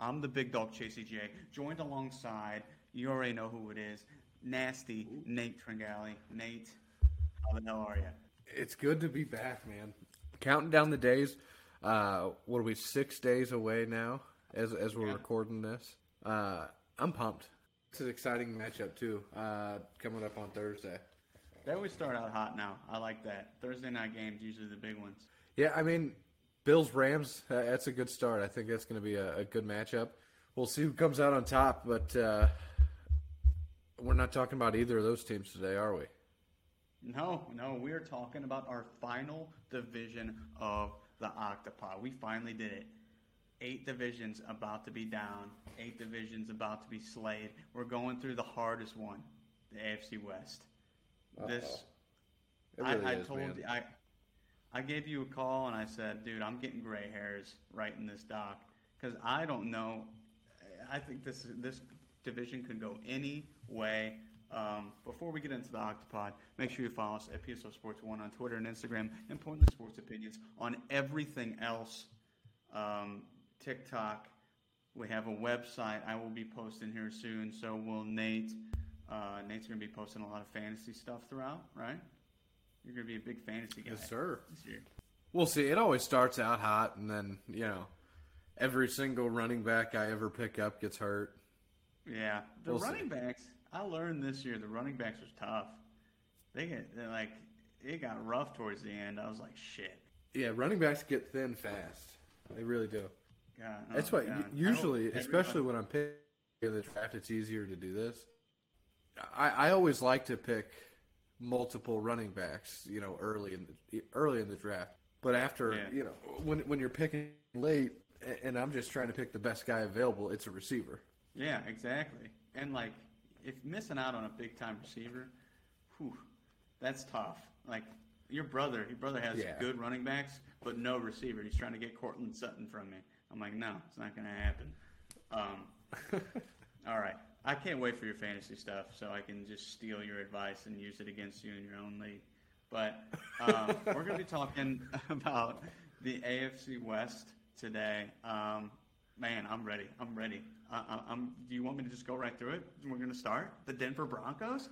I'm the big dog, Chasey J, joined alongside, you already know who it is, nasty Nate Tringali. Nate, how the hell are you? It's good to be back, man. Counting down the days. Uh, what are we? Six days away now, as as we're Yeah. recording this. Uh, I'm pumped. It's an exciting matchup too. Uh, coming up on Thursday. They always start out hot now. I like that. Thursday night games, usually the big ones. Yeah, I mean, Bills Rams. Uh, that's a good start. I think that's going to be a, a good matchup. We'll see who comes out on top, but uh, we're not talking about either of those teams today, are we? No, no, we are talking about our final division of the Octopi. We finally did it. Eight divisions about to be down. Eight divisions about to be slayed. We're going through the hardest one, the AFC West. This, It I, I is, told man. you, I, I gave you a call and I said, dude, I'm getting gray hairs writing this doc because I don't know. I think this this division could go any way. Um, before we get into the Octopod, make sure you follow us at PSO Sports One on Twitter and Instagram, and Sports Opinions on everything else. Um, TikTok. We have a website. I will be posting here soon. So will Nate. Uh, Nate's gonna be posting a lot of fantasy stuff throughout, right? You're gonna be a big fantasy guy. Yes, sir. This year. We'll see. It always starts out hot, and then you know, every single running back I ever pick up gets hurt. Yeah, the We'll see. running backs. I learned this year the running backs was tough. They get like it got rough towards the end. I was like, shit. Yeah, running backs get thin fast. They really do. God, oh That's why God. u- I hope usually, especially when I'm picking the draft, it's easier to do this. I, I always like to pick multiple running backs, you know, early in the early in the draft. But after, Yeah. you know, when when you're picking late, and I'm just trying to pick the best guy available, it's a receiver. Yeah, exactly. And like, if missing out on a big time receiver, whew, that's tough. Like your brother, your brother has Yeah. good running backs, but no receiver. He's trying to get Courtland Sutton from me. I'm like, no, it's not going to happen. Um, all right, I can't wait for your fantasy stuff so I can just steal your advice and use it against you in your own league. But um, we're going to be talking about the AFC West today. Um, man, I'm ready. I'm ready. I, I, I'm. Do you want me to just go right through it? We're going to start the Denver Broncos.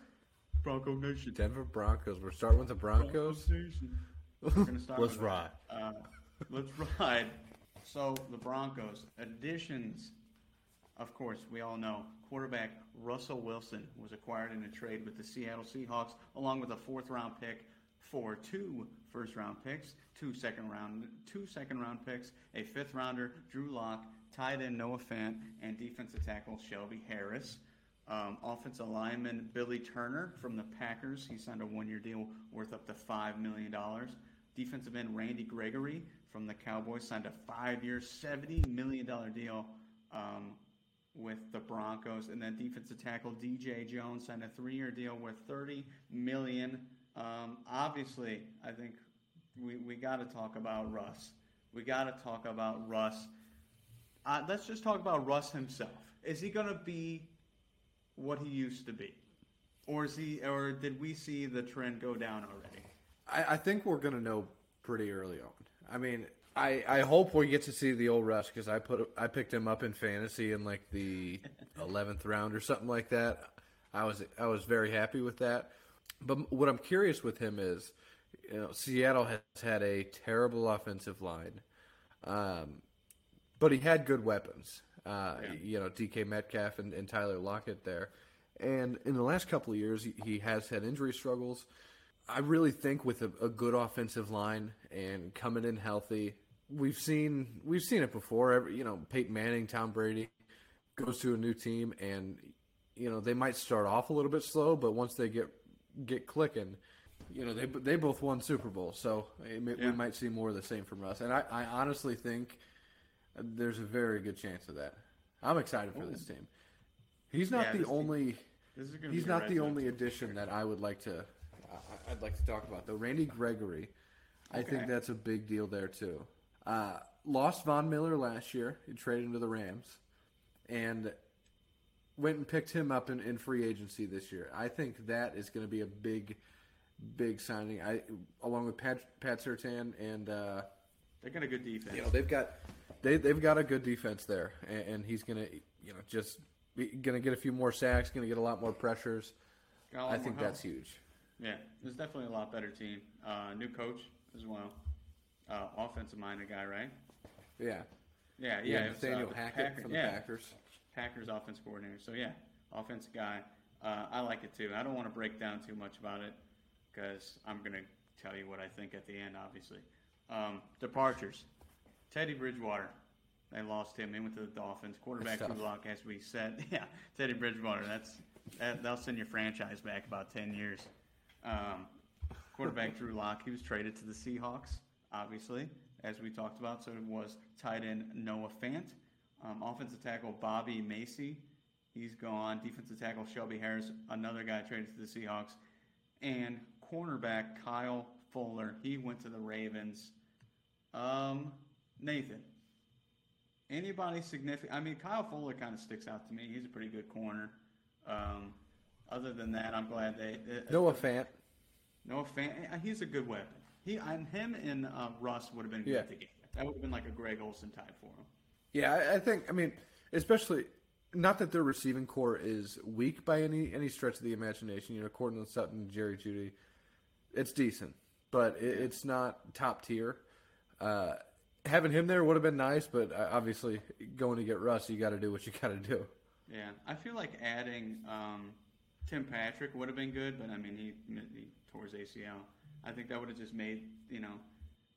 Bronco Nation. Denver Broncos. We're starting with the Broncos. Nation. We're going to start. Let's with ride. Uh, let's ride. So the Broncos additions of course, we all know quarterback Russell Wilson was acquired in a trade with the Seattle Seahawks, along with a fourth round pick for two first round picks, two second round two second round picks, a fifth rounder Drew Lock, tight end Noah Fant, and defensive tackle Shelby Harris. Um, offensive lineman Billy Turner from the Packers. He signed a one-year deal worth up to five million dollars. Defensive end Randy Gregory from the Cowboys signed a five-year, seventy million dollar deal um, with the Broncos, and then defensive tackle DJ Jones signed a three-year deal worth thirty million. Um, obviously, I think we we got to talk about Russ. We got to talk about Russ. Uh, let's just talk about Russ himself. Is he going to be what he used to be, or is he, or did we see the trend go down already? I, I think we're gonna know pretty early on. I mean, I, I hope we get to see the old Russ because I put I picked him up in fantasy in like the eleventh round or something like that. I was I was very happy with that. But what I'm curious with him is, you know, Seattle has had a terrible offensive line, um, but he had good weapons. Uh, Yeah. You know, DK Metcalf and, and Tyler Lockett there. And in the last couple of years, he, he has had injury struggles. I really think with a, a good offensive line and coming in healthy, we've seen we've seen it before. Every, you know, Peyton Manning, Tom Brady goes to a new team, and you know they might start off a little bit slow, but once they get get clicking, you know they they both won Super Bowl, so eh, it Yeah. we might see more of the same from Russ. And I, I honestly think there's a very good chance of that. I'm excited for this team. He's not Yeah, the team- only. This is gonna He's not the only addition that I would like to. I- I'd like to talk about though. Randy Gregory, I think that's a big deal there too. Uh, lost Von Miller last year. He traded him to the Rams, and went and picked him up in, in free agency this year. I think that is going to be a big, big signing. I along with Pat Pat Surtain and. Uh, They got a good defense. you know they've got they they've got a good defense there, and, and he's gonna you know just be, gonna get a few more sacks, gonna get a lot more pressures. Lot I more think help. that's huge. Yeah, it's definitely a lot better team. Uh, new coach as well. Uh, offensive minded guy, right? Yeah, Yeah, yeah. yeah. it was, Nathaniel uh, Hackett Packer- from the yeah, Packers. Packers offense coordinator. So yeah, offensive guy. Uh, I like it too. I don't want to break down too much about it because I'm gonna tell you what I think at the end, obviously. Um, departures. Teddy Bridgewater. They lost him. He went to the Dolphins. Quarterback Drew. Lock, as we said. Yeah, Teddy Bridgewater. That's that, that'll send your franchise back about ten years. Um, quarterback Drew Lock. He was traded to the Seahawks, obviously, as we talked about. So it was tight end Noah Fant. Um, offensive tackle Bobby Massie. He's gone. Defensive tackle Shelby Harris, another guy traded to the Seahawks. And cornerback Kyle Fuller. He went to the Ravens. Um, Nathan, anybody significant? I mean, Kyle Fuller kind of sticks out to me. He's a pretty good corner. Um, other than that, I'm glad they. uh, Noah Fant. Noah Fant. He's a good weapon. He and him and uh, Russ would have been good Yeah. together. That would have been like a Greg Olsen type for him. Yeah, I, I think. I mean, especially not that their receiving core is weak by any any stretch of the imagination. You know, Courtland Sutton, Jerry Jeudy, it's decent, but it, it's not top tier. Uh, having him there would have been nice, but uh, obviously going to get Russ, you got to do what you got to do. Yeah, I feel like adding um, Tim Patrick would have been good, but I mean he, he tore his ACL. I think that would have just made you know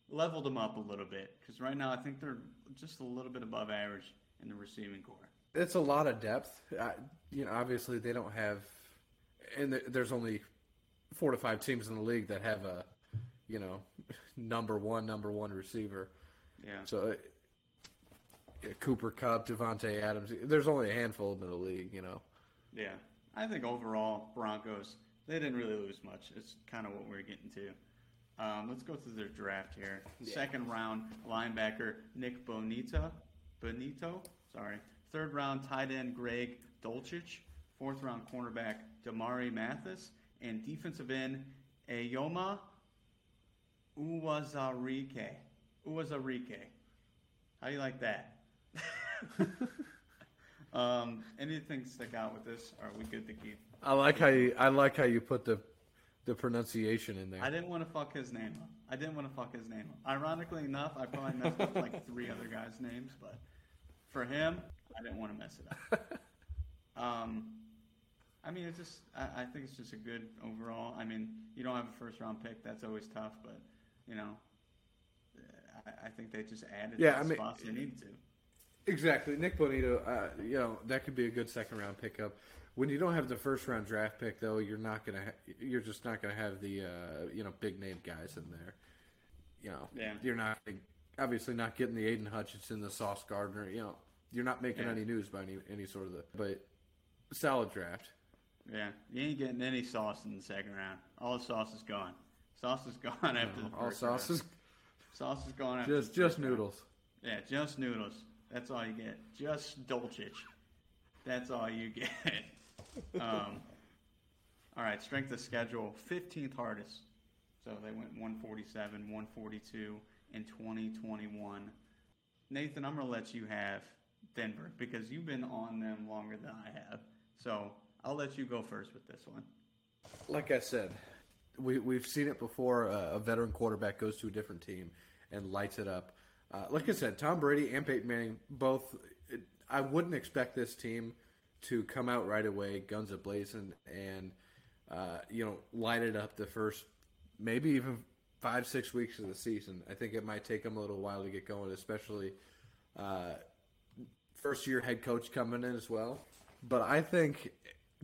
leveled them up a little bit because right now I think they're just a little bit above average in the receiving core. It's a lot of depth. Uh, you know, obviously they don't have, and th- there's only four to five teams in the league that have a, you know, number one, number one receiver. Yeah. So yeah, Cooper Kupp, Davante Adams. There's only a handful of them in the league. You know. Yeah, I think overall Broncos they didn't really lose much. It's kind of what we're getting to. Um, let's go through their draft here. Second round linebacker Nick Bonita, Bonitto, sorry. Third round tight end Greg Dulcich. Fourth round cornerback Damari Mathis, and defensive end Eyioma Uwazurike. Uwazarike. How do you like that? um, anything stick out with this? Are we good to keep? I like how you. I like how you put the, the pronunciation in there. I didn't want to fuck his name up. I didn't want to fuck his name up. Ironically enough, I probably messed up like three other guys' names, but for him, I didn't want to mess it up. um, I mean, it's just I, I think it's just a good overall. I mean, you don't have a first round pick, that's always tough, but you know, I, I think they just added Yeah, the I mean- spots they needed to. Exactly, Nick Bonitto. Uh, you know that could be a good second round pickup. When you don't have the first round draft pick, though, you're not gonna. Ha- you're just not gonna have the uh, you know big name guys in there. You know, Yeah. you're not obviously not getting the Aidan Hutchinson, the Sauce Gardner. You know, you're not making Yeah. any news by any any sort of the. But solid draft. Yeah, you ain't getting any sauce in the second round. All the sauce is gone. Sauce is gone after the first All round. sauces, Sauce is gone after just the just first round. noodles. Yeah, just noodles. That's all you get. Just Dulcich. That's all you get. um, all right, strength of schedule, 15th hardest. So they went 147, 142 in 2021. Nathan, I'm going to let you have Denver because you've been on them longer than I have. So I'll let you go first with this one. like I said, we we've seen it before. Uh, a veteran quarterback goes to a different team and lights it up. Uh, like I said, Tom Brady and Peyton Manning both. It, I wouldn't expect this team to come out right away, guns a blazing, and uh, you know light it up the first maybe even five six weeks of the season. I think it might take them a little while to get going, especially uh, first year head coach coming in as well. But I think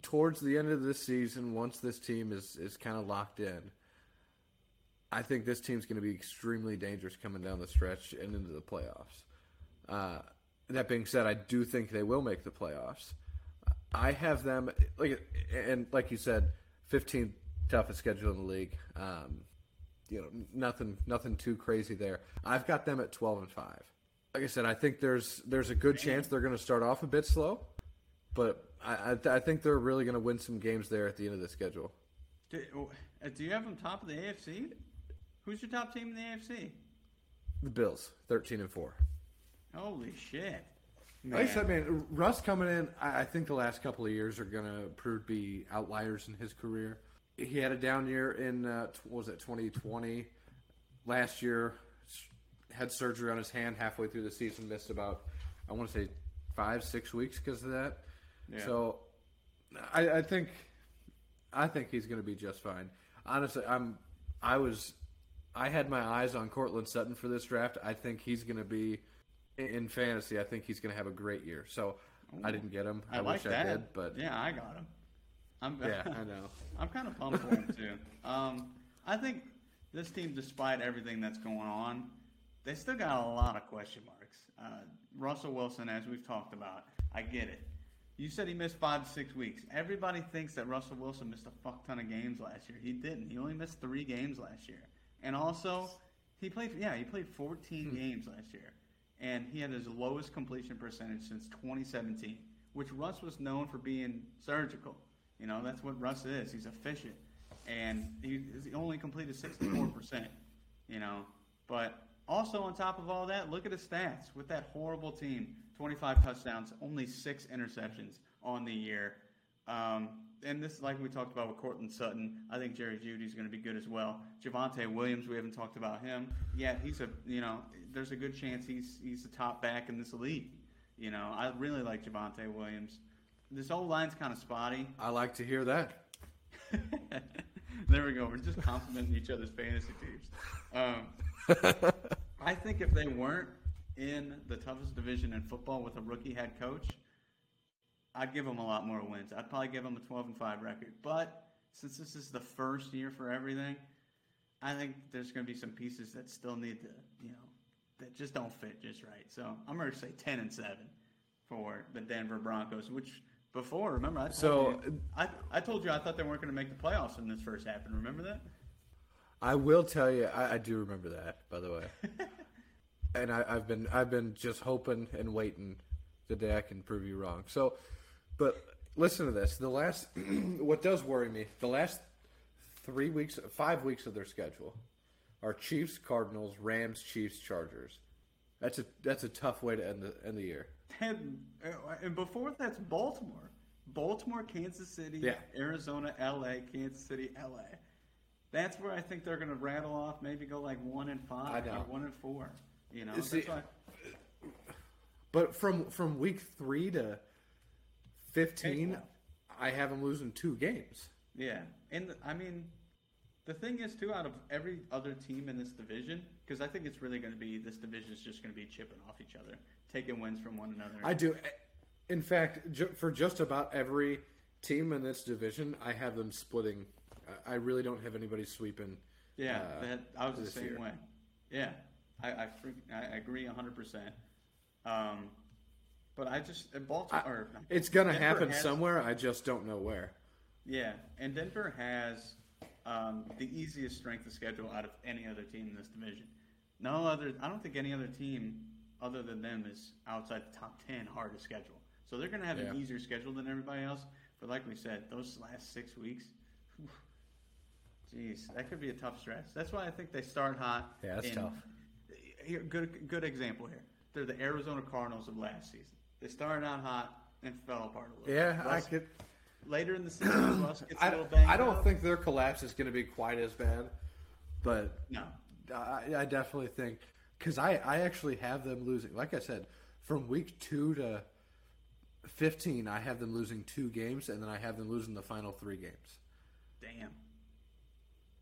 towards the end of this season, once this team is, is kind of locked in, I think this team's going to be extremely dangerous coming down the stretch and into the playoffs. Uh, that being said, I do think they will make the playoffs. I have them like and like you said, 15th toughest schedule in the league. Um, you know, nothing nothing too crazy there. I've got them at 12 and 5. Like I said, I think there's there's a good chance they're going to start off a bit slow, but I I, I think they're really going to win some games there at the end of the schedule. Do, uh, do you have them top of the AFC? Who's your top team in the AFC? The Bills, 13 and 4. Holy shit. Like I said, man, Russ coming in, I I think the last couple of years are going to prove to be outliers in his career. He had a down year in, uh, was it, 2020. Last year, had surgery on his hand halfway through the season, missed about, I want to say, five, six weeks because of that. Yeah. So I, I think I think he's going to be just fine. Honestly, I'm I was I had my eyes on Courtland Sutton for this draft. I think he's going to be in fantasy. I think he's going to have a great year. So I didn't get him. I, I, like wish that. I did, but yeah, I got him. I'm yeah, I know. I'm kind of pumped for him too. Um, I think this team, despite everything that's going on, they still got a lot of question marks. Uh, Russell Wilson, as we've talked about, I get it. You said he missed five to six weeks. Everybody thinks that Russell Wilson missed a fuck ton of games last year. He didn't. He only missed three games last year. And also, he played. Yeah, he played 14 games last year, and he had his lowest completion percentage since 2017, which Russ was known for being surgical. You know, that's what Russ is. He's efficient, and he, only completed 64 percent. You know, but also on top of all that, look at his stats with that horrible team: 25 touchdowns, only six interceptions on the year. Um, and this, like we talked about with Courtland Sutton, I think Jerry Jeudy's going to be good as well. Javonte Williams, we haven't talked about him. yet. he's a you know, there's a good chance he's he's the top back in this league. You know, I really like Javonte Williams. This whole line's kind of spotty. I like to hear that. there we go. We're just complimenting each other's fantasy teams. Um, I think if they weren't in the toughest division in football with a rookie head coach, I'd give them a lot more wins. I'd probably give them a 12 and 5 record. But since this is the first year for everything, I think there's going to be some pieces that still need to, you know, that just don't fit just right. So I'm going to say 10 and 7 for the Denver Broncos, which before, remember, I told, So- you, I, I told you I thought they weren't going to make the playoffs when this first happened. Remember that? I will tell you, I, I do remember that, by the way. and I, I've been I've been just hoping and waiting the day I can prove you wrong. So, but listen to this: the last, what does worry me, the last three weeks, five weeks of their schedule are Chiefs, Cardinals, Rams, Chiefs, Chargers. That's a that's a tough way to end the end the year. And, and before that's Baltimore. Baltimore, Kansas City, Yeah. Arizona, LA, Kansas City, LA. That's where I think they're going to rattle off, maybe go like one and five or one and four. You know, See- that's why. But from from week three to fifteen, I have them losing two games. Yeah, and I mean, the thing is too, out of every other team in this division, because I think it's really going to be this division is just going to be chipping off each other, taking wins from one another. I do. In fact, ju- for just about every team in this division, I have them splitting. I- really don't have anybody sweeping. yeah, uh, that I was the same year. way. Yeah, I I, freak, I agree hundred percent. But I just uh, Baltimore. or- It's gonna Denver happen has- somewhere. I just don't know where. Yeah, and Denver has um, the easiest strength of schedule out of any other team in this division. No other, I don't think any other team other than them is outside the top ten hardest schedule. So they're going to have an easier schedule than everybody else. But like we said, those last six weeks, jeez, that could be a tough stretch. That's why I think they start hot. Yeah, that's in- tough. Here, good, good example here. They're the Arizona Cardinals of last season. They started out hot and fell apart a little. Yeah, I could. Later in the season, Russ gets a little banged I don't up. think their collapse is going to be quite as bad, but No. I, I definitely think because I, I actually have them losing. Like I said, from week two to fifteen, I have them losing two games, and then I have them losing the final three games. Damn.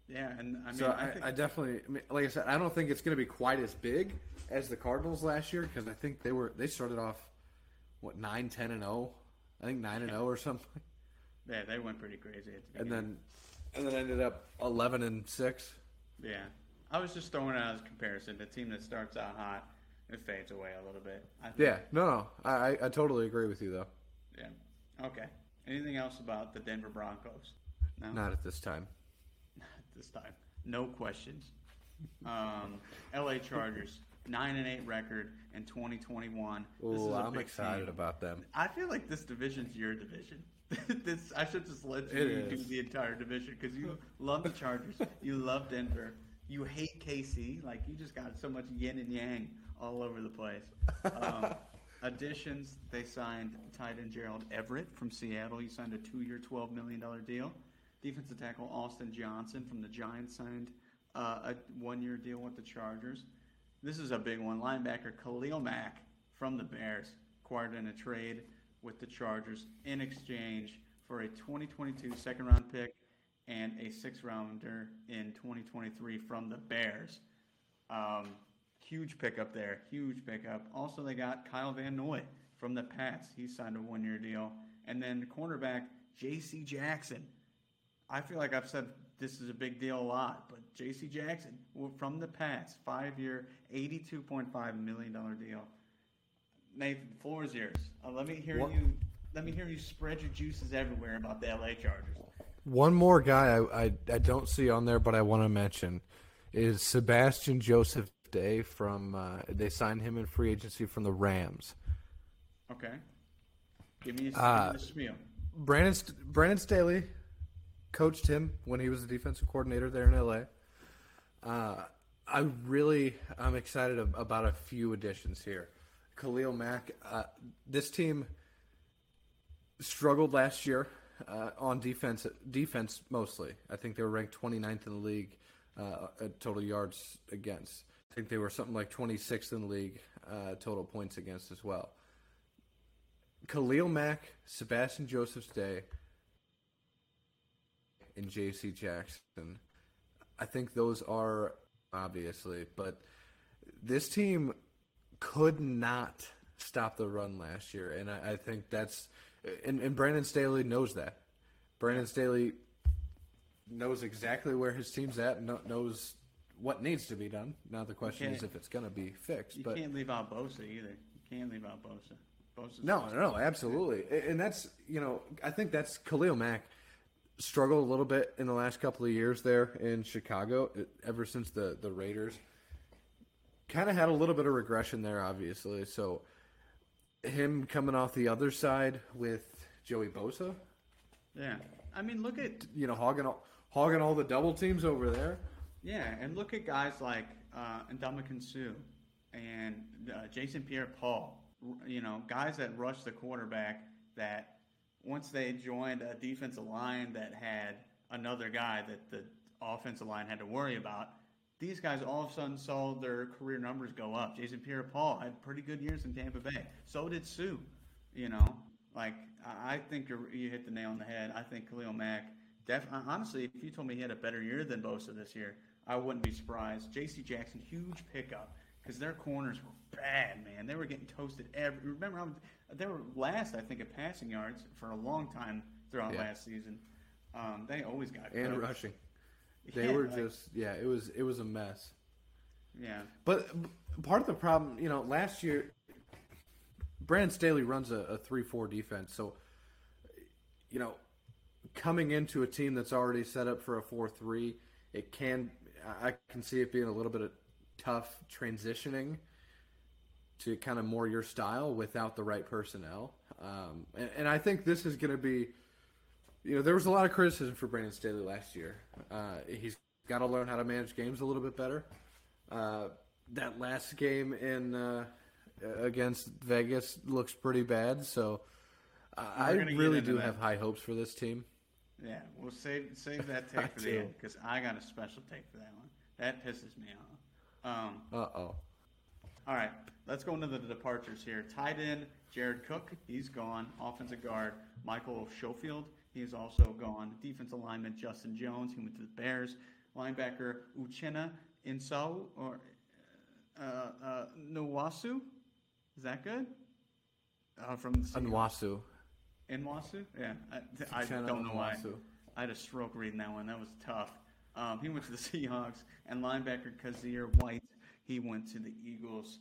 Yeah, and I mean, so I, I, think, I definitely, I mean, like I said, I don't think it's going to be quite as big as the Cardinals last year because I think they were they started off what nine, ten, and zero. I think nine and zero or something, yeah, they went pretty crazy at the and then and then ended up eleven and six. yeah, I was just throwing out as a comparison. The team that starts out hot, it fades away a little bit. I think, Yeah, no, no, I, I I totally agree with you though. Yeah. Okay. Anything else about the Denver Broncos? No. Not at this time. Not at this time. No questions. Um, L.A. Chargers nine and eight record in 2021. This is Oh, I'm excited team. about them. I feel like this division's your division. this I should just let you It do is. the entire division because you love the Chargers, you love Denver, you hate KC. Like you just got so much yin and yang all over the place. Um, additions: They signed tight end Gerald Everett from Seattle. He signed a two-year, twelve million dollar deal. Defensive tackle Austin Johnson from the Giants signed uh, a one-year deal with the Chargers. This is a big one. Linebacker Khalil Mack from the Bears acquired in a trade with the Chargers in exchange for a 2022 second round pick and a six rounder in 2023 from the Bears. Um, huge pickup there. Huge pickup. Also, they got Kyle Van Noy from the Pats. He signed a one year deal. And then cornerback J.C. Jackson. I feel like I've said this is a big deal a lot, but J.C. Jackson from the Pats, five year, $82.5 million deal. Nathan, the floor is yours. Uh, let me hear What- you. Let me hear you spread your juices everywhere about the LA Chargers. One more guy I, I, I don't see on there, but I want to mention is Sebastian Joseph Day from. Uh, they signed him in free agency from the Rams. Okay. Give me, a, Uh, give me the spiel. Brandon Brandon Staley coached him when he was the defensive coordinator there in LA. Uh, I really I'm excited about a few additions here. Khalil Mack, uh, this team struggled last year uh, on defense defense mostly. I think they were ranked 29th in the league uh, at total yards against. I think they were something like 26th in the league uh, total points against as well. Khalil Mack, Sebastian Joseph's Day, and J.C. Jackson. I think those are obviously, but this team could not stop the run last year, and I, I think that's and, and Brandon Staley knows that. Brandon Staley knows exactly where his team's at, and knows what needs to be done. Now the question is if it's going to be fixed. You but can't leave out Bosa either. You can't leave out Bosa. Bosa's No, no, no, absolutely, and that's you know I think that's Khalil Mack struggled a little bit in the last couple of years there in Chicago e- ever since the the Raiders kind of had a little bit of regression there, obviously. So him coming off the other side with Joey Bosa, Yeah. I mean, look at you know, hogging all, hogging all the double teams over there. Yeah, and look at guys like uh, Ndamukong Suh and uh, Jason Pierre-Paul. You know, guys that rush the quarterback. That once they joined a defensive line that had another guy that the offensive line had to worry about, these guys all of a sudden saw their career numbers go up. Jason Pierre-Paul had pretty good years in Tampa Bay. So did Suh. You know, like I think you hit the nail on the head. I think Khalil Mack. Def, honestly, if you told me he had a better year than Bosa this year, I wouldn't be surprised. J.C. Jackson, huge pickup because their corners were bad, man. They were getting toasted every. Remember how they were last, I think, at passing yards for a long time throughout yeah. last season. Um, they always got and coached. rushing. They yeah, were like, just yeah. It was it was a mess. Yeah, but part of the problem, you know, last year, Brandon Staley runs a, a three-four defense, so you know, coming into a team that's already set up for a four-three, it can I can see it being a little bit of tough transitioning to kind of more your style without the right personnel. Um, and, and, I think this is going to be, you know, there was a lot of criticism for Brandon Staley last year. Uh, he's got to learn how to manage games a little bit better. Uh, that last game in uh, against Vegas looks pretty bad, so I really do that. have high hopes for this team. Yeah, we'll save save that take for the end because I got a special take for that one. That pisses me off. Um, uh oh. All right, let's go into the departures here. Tight end Jared Cook, he's gone. Offensive guard Michael Schofield, he is also gone. Defensive lineman Justin Jones, he went to the Bears. Linebacker Uchenna Insau or uh, uh, Nwasu, is that good? Uh, from Nwasu. Nwasu? Yeah, I, I don't know why. I had a stroke reading that one. That was tough. Um, he went to the Seahawks, and linebacker Kyzir White, he went to the Eagles.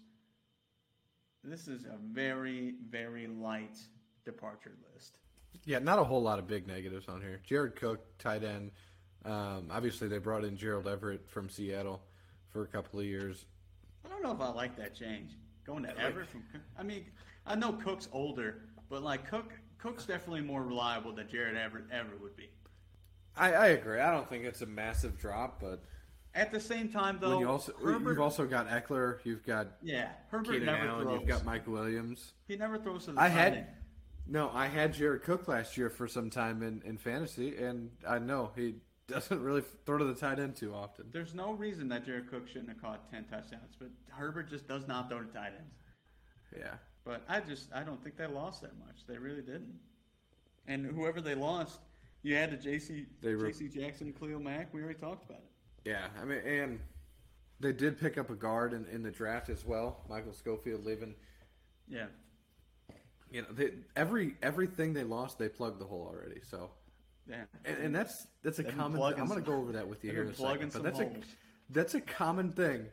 This is a very, very light departure list. Yeah, not a whole lot of big negatives on here. Jared Cook, tight end. Um, obviously, they brought in Gerald Everett from Seattle for a couple of years. I don't know if I like that change. Going to Everett from, I mean, I know Cook's older, but like Cook, Cook's definitely more reliable than Jared Everett ever would be. I, I agree. I don't think it's a massive drop, but at the same time, though, you also Herbert, you've also got Ekeler, you've got yeah, Herbert Keenan never Allen, throws. You've got Mike Williams. He never throws to the I had no, I had Jared Cook last year for some time in, in fantasy, and I know he doesn't really throw to the tight end too often. There's no reason that Jared Cook shouldn't have caught ten touchdowns, but Herbert just does not throw to tight ends. Yeah, but I just I don't think they lost that much. They really didn't. And whoever they lost, you had the JC re- JC Jackson, Khalil Mack. We already talked about it. Yeah, I mean, and they did pick up a guard in, in the draft as well. Michael Schofield leaving. Yeah. You know, they, every everything they lost, they plugged the hole already. So. Yeah. And, and that's that's a common. Thing. I'm going to go over that with you here in a second. But that's holes. a that's a common thing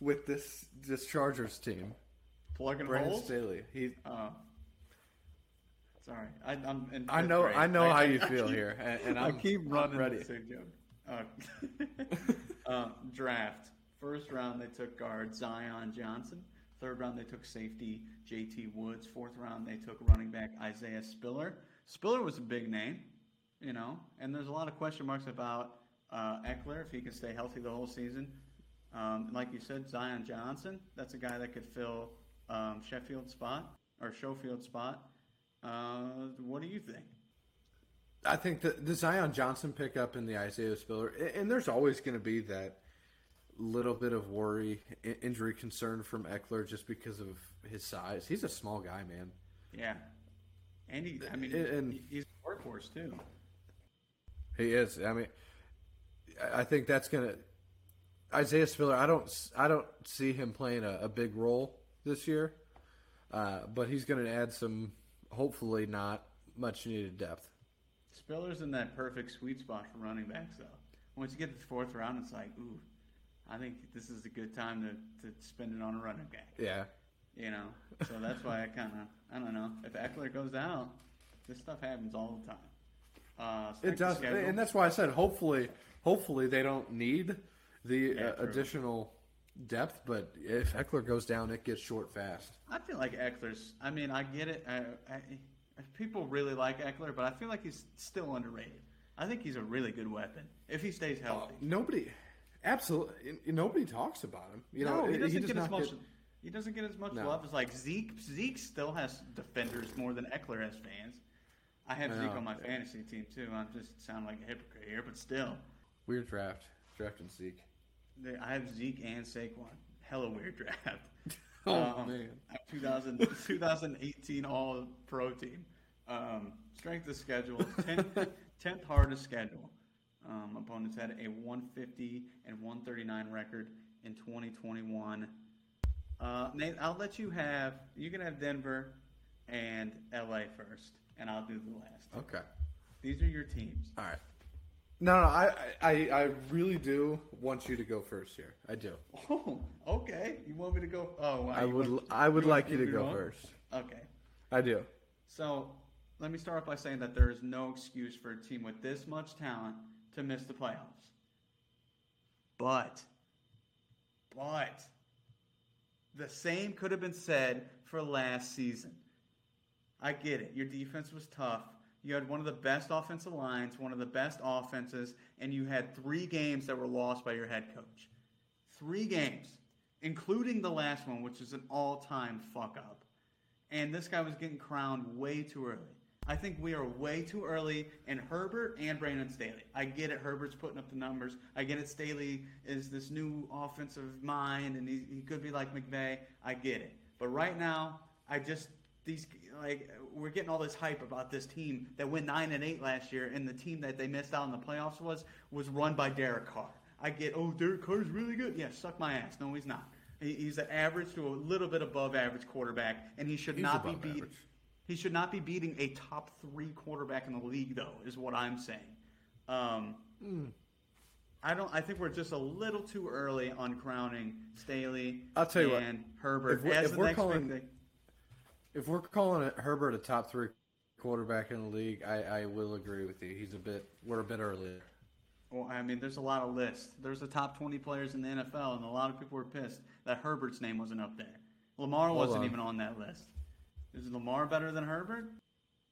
with this this Chargers team. Plugging Brandon holes. Staley. He. Uh, Sorry, I, am I know. Grade. I know I, how you I, feel keep, here, and, and i keep running. Ready. Uh, uh, draft first round they took guard Zion Johnson. Third round they took safety J.T. Woods. Fourth round they took running back Isaiah Spiller. Spiller was a big name, you know, and there's a lot of question marks about uh, Ekeler if he can stay healthy the whole season. Um, like you said, Zion Johnson. That's a guy that could fill um, Sheffield's spot or Schofield's spot. Uh, what do you think? I think the, the Zion Johnson pickup and the Isaiah Spiller, and there's always going to be that little bit of worry, injury concern from Ekeler just because of his size. He's a small guy, man. Yeah, and he, I mean, and, he's a workhorse too. He is. I mean, I think that's gonna Isaiah Spiller. I don't, I don't see him playing a, a big role this year, uh, but he's going to add some hopefully not much needed depth. Spiller's in that perfect sweet spot for running backs, though. Once you get to the fourth round, it's like, ooh, I think this is a good time to, to spend it on a running back. Yeah. You know, so that's why I kind of, I don't know. If Ekeler goes out, this stuff happens all the time. Uh, it does, and that's why I said hopefully, hopefully they don't need the yeah, uh, additional depth, but if Ekeler goes down, it gets short fast. I feel like Ekeler's. I mean, I get it. I, I, people really like Ekeler, but I feel like he's still underrated. I think he's a really good weapon if he stays healthy. Uh, nobody, absolutely, nobody talks about him. You no, know, he doesn't he get as much. Get, he doesn't get as much no. love as like Zeke. Zeke still has defenders more than Ekeler has fans. I have Zeke on my fantasy team too. I'm just sound like a hypocrite here, but still. Weird draft, drafting Zeke. They- I have Zeke and Saquon. Hella weird draft. Oh, man. 2000, 2018 All Pro team. Um, strength of schedule, 10th, 10th hardest schedule. Um, opponents had a 150 and 139 record in 2021. Uh, Nate, I'll let you have. You can have Denver and LA first, and I'll do the last. Okay. These are your teams. All right. No, no, I, I, I really do want you to go first here. I do. Oh, okay. You want me to go? Oh, wow. I You would, want- I would you like you to go on? first. Okay. I do. So let me start off by saying that there is no excuse for a team with this much talent to miss the playoffs. But, but, the same could have been said for last season. I get it. Your defense was tough. You had one of the best offensive lines, one of the best offenses, and you had three games that were lost by your head coach. Three games, including the last one, which is an all time fuck up. And this guy was getting crowned way too early. I think we are way too early in Herbert and Brandon Staley. I get it. Herbert's putting up the numbers. I get it. Staley is this new offensive mind, and he, he could be like McVay. I get it. But right now, I just these like we're getting all this hype about this team that went nine and eight last year, and the team that they missed out in the playoffs was was run by Derek Carr. I get, oh, Derek Carr's really good. Yeah, suck my ass. No, he's not. He's an average to a little bit above average quarterback, and he should He's not be beat. average. He should not be beating a top three quarterback in the league, though, is what I'm saying. Um, I don't. I think we're just a little too early on crowning Staley. I'll tell you what, and Herbert if we're- as if the we're next calling- big thing. If we're calling it Herbert a top three quarterback in the league, I, I will agree with you. He's a bit, we're a bit early. Well, I mean, there's a lot of lists. There's the top 20 players in the NFL, and a lot of people were pissed that Herbert's name wasn't up there. Lamar wasn't on. even on that list. Is Lamar better than Herbert?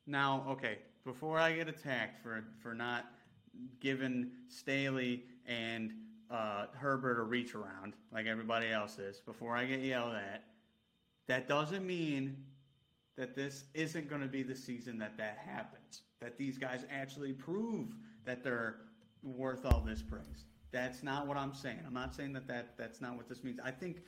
Now, okay, before I get attacked for for not giving Staley and uh, Herbert a reach around like everybody else is, before I get yelled at, that doesn't mean that this isn't going to be the season that that happens. That these guys actually prove that they're worth all this praise. That's not what I'm saying. I'm not saying that, that that's not what this means. I think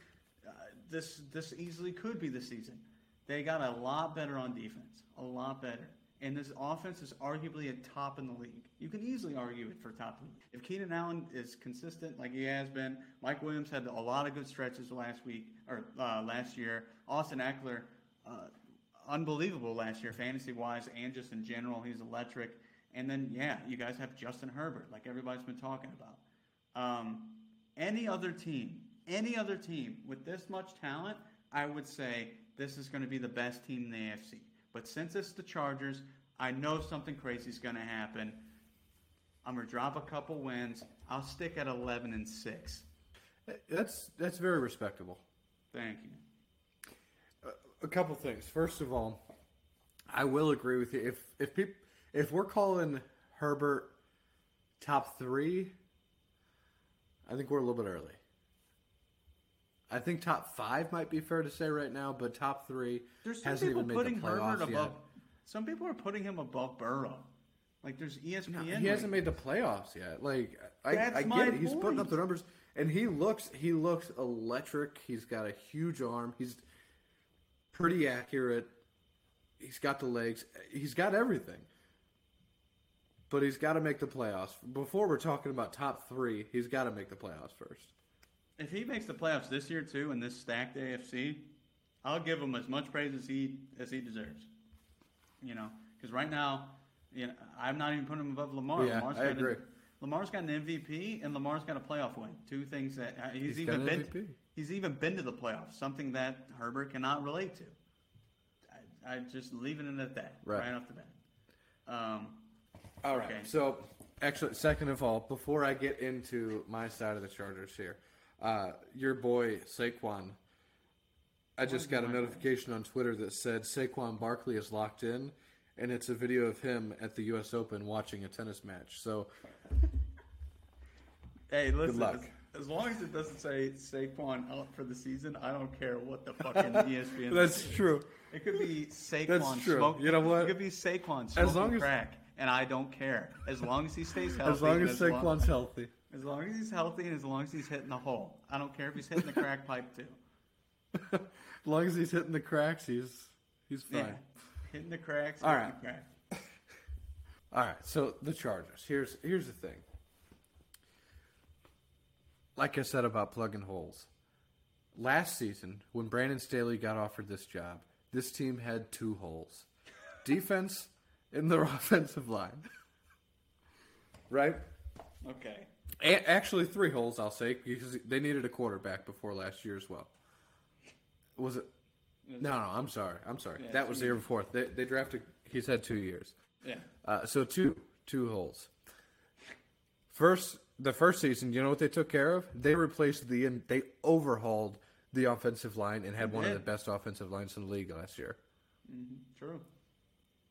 uh, this this easily could be the season. They got a lot better on defense, a lot better. And this offense is arguably a top in the league. You can easily argue it for top. If Keenan Allen is consistent like he has been, Mike Williams had a lot of good stretches last week or uh, last year. Austin Ekeler, uh, unbelievable last year, fantasy wise and just in general. He's electric. And then, yeah, you guys have Justin Herbert, like everybody's been talking about. Um, any other team, any other team with this much talent, I would say this is going to be the best team in the AFC. But since it's the Chargers, I know something crazy is going to happen. I'm going to drop a couple wins. I'll stick at 11 and 6. That's that's very respectable. Thank you. A couple things. First of all, I will agree with you. If if peop, if we're calling Herbert top three, I think we're a little bit early. I think top five might be fair to say right now, but top three There's some hasn't people even made putting the playoffs Herbert yet. above. Some people are putting him above Burrow. Like there's ESPN. No, he rankings. hasn't made the playoffs yet. Like I, That's I my get it. He's putting up the numbers, and he looks he looks electric. He's got a huge arm. He's pretty accurate. He's got the legs. He's got everything. But he's got to make the playoffs. Before we're talking about top three, he's got to make the playoffs first. If he makes the playoffs this year too in this stacked AFC, I'll give him as much praise as he as he deserves. You know, because right now, you know, I'm not even putting him above Lamar. Yeah, Lamar's I agree. A, Lamar's got an MVP and Lamar's got a playoff win. Two things that uh, he's, He's even got an been. MVP. He's even been to the playoffs, something that Herbert cannot relate to. I, I just leaving it at that Right. right, off the bat. Um, All right. Okay. So, actually, second of all, before I get into my side of the Chargers here, uh, your boy Saquon, I just got a notification on Twitter that said Saquon Barkley is locked in, and it's a video of him at the U.S. Open watching a tennis match. So, Hey, listen. luck. As, as long as it doesn't say Saquon out for the season, I don't care what the fucking ESPN. that's says. true. It could be Saquon That's true. smoking. You know what? It could be Saquon smoking long as- crack, and I don't care as long as he stays healthy. As long as long- Saquon's healthy. As long as he's healthy and as long as he's hitting the hole. I don't care if he's hitting the crack pipe too. as long as he's hitting the cracks, he's he's fine. Yeah. Hitting the cracks. All right. Crack. All right, so the Chargers. Here's here's the thing. Like I said about plugging holes. Last season, when Brandon Staley got offered this job, this team had two holes. Defense and their offensive line. right? Okay. A- actually three holes, I'll say, because they needed a quarterback before last year as well. Was it No, no, I'm sorry. I'm sorry. Yeah, that was the year before. They they drafted he's had 2 years. Yeah. Uh, so two two holes. First, the first season, you know what they took care of? They replaced the they overhauled the offensive line and had They one of the best offensive lines in the league last year. True.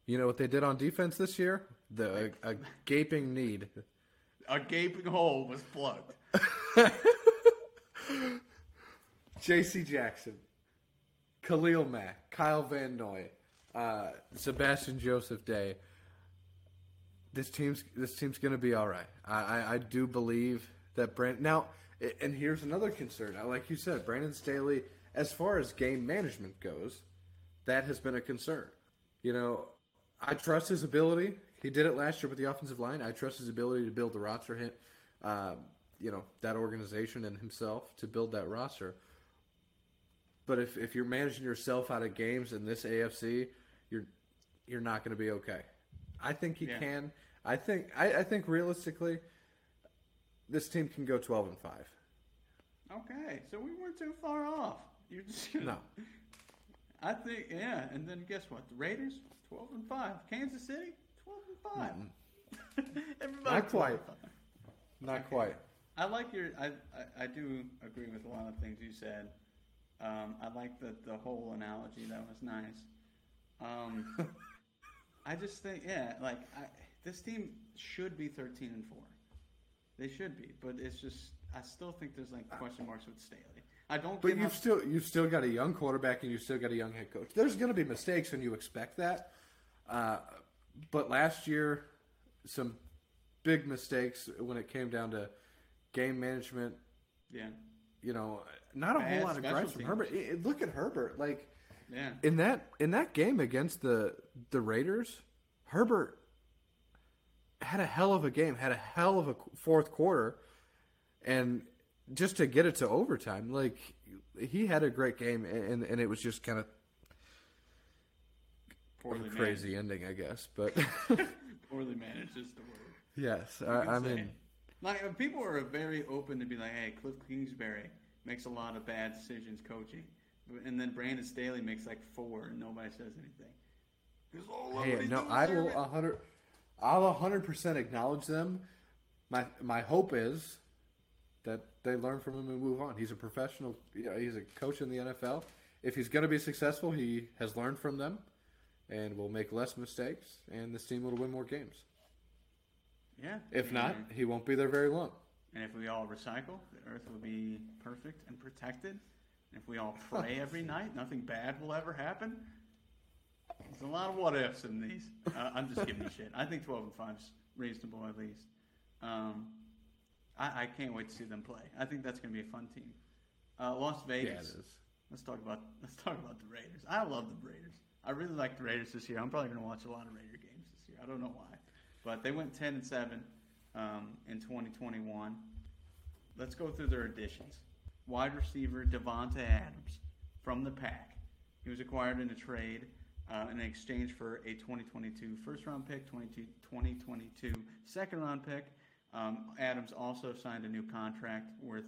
You know what they did on defense this year? The a, a gaping need. A gaping hole was plugged. J.C. Jackson, Khalil Mack, Kyle Van Noy, uh, Sebastian Joseph Day. This team's this team's going to be all right. I, I, I do believe that Brand now, and here's another concern. Like you said, Brandon Staley, as far as game management goes, that has been a concern. You know, I trust his ability. He did it last year with the offensive line. I trust his ability to build the roster. Hit, um, you know, that organization and himself to build that roster. But if, if you're managing yourself out of games in this AFC, you're you're not going to be okay. I think he Yeah. can. I think I, I think realistically, this team can go twelve and five. Okay, so we weren't too far off. You're just gonna, No, I think yeah, and then guess what? The Raiders, twelve and five. Kansas City, twelve and 5 Everybody, Not quite. not quite. I like your. I, I I do agree with a lot of things you said. Um, I like the the whole analogy. That was nice. Um, I just think, yeah, like I, this team should be thirteen and four. They should be, but it's just I still think there's like question marks with Staley. I don't. But you've how- still you've still got a young quarterback and you've still got a young head coach. There's going to be mistakes, and you expect that. Uh, but last year, some big mistakes when it came down to game management. yeah, You know, not a whole lot of special from. Herbert. Look at Herbert. Like yeah. in that in that game against the the Raiders, Herbert had a hell of a game. Had a hell of a fourth quarter, and just to get it to overtime, like he had a great game, and and it was just kind of a Poorly crazy ending, I guess. But. Poorly managed is the word. yes, You I, I mean, like uh, people are very open to be like, "Hey, Kliff Kingsbury makes a lot of bad decisions coaching," and then Brandon Staley makes like four, and nobody says anything. He's, "Oh, hey, no, I will Sherman." a hundred. I'll hundred percent acknowledge them. My my hope is that they learn from him and move on. He's a professional. You know, he's a coach in the NFL. If he's going to be successful, he has learned from them, and will make less mistakes, and this team will win more games. Yeah. If not, he won't be there very long. and if we all recycle, the Earth will be perfect and protected. And if we all pray every night, nothing bad will ever happen. There's a lot of what ifs in these. Uh, I'm just giving you shit. I think 12 and 5 is reasonable at least. Um, I, I can't wait to see them play. I think that's going to be a fun team. Uh, Las Vegas. Yeah, it is. Let's talk about let's talk about the Raiders. I love the Raiders. I really like the Raiders this year. I'm probably going to watch a lot of Raider games this year. I don't know why, but they went 10 and 7 um, in 2021. Let's go through their additions. Wide receiver Davante Adams from the Pack. He was acquired in a trade uh, in exchange for a 2022 first round pick, 2022 second round pick. Um, Adams also signed a new contract worth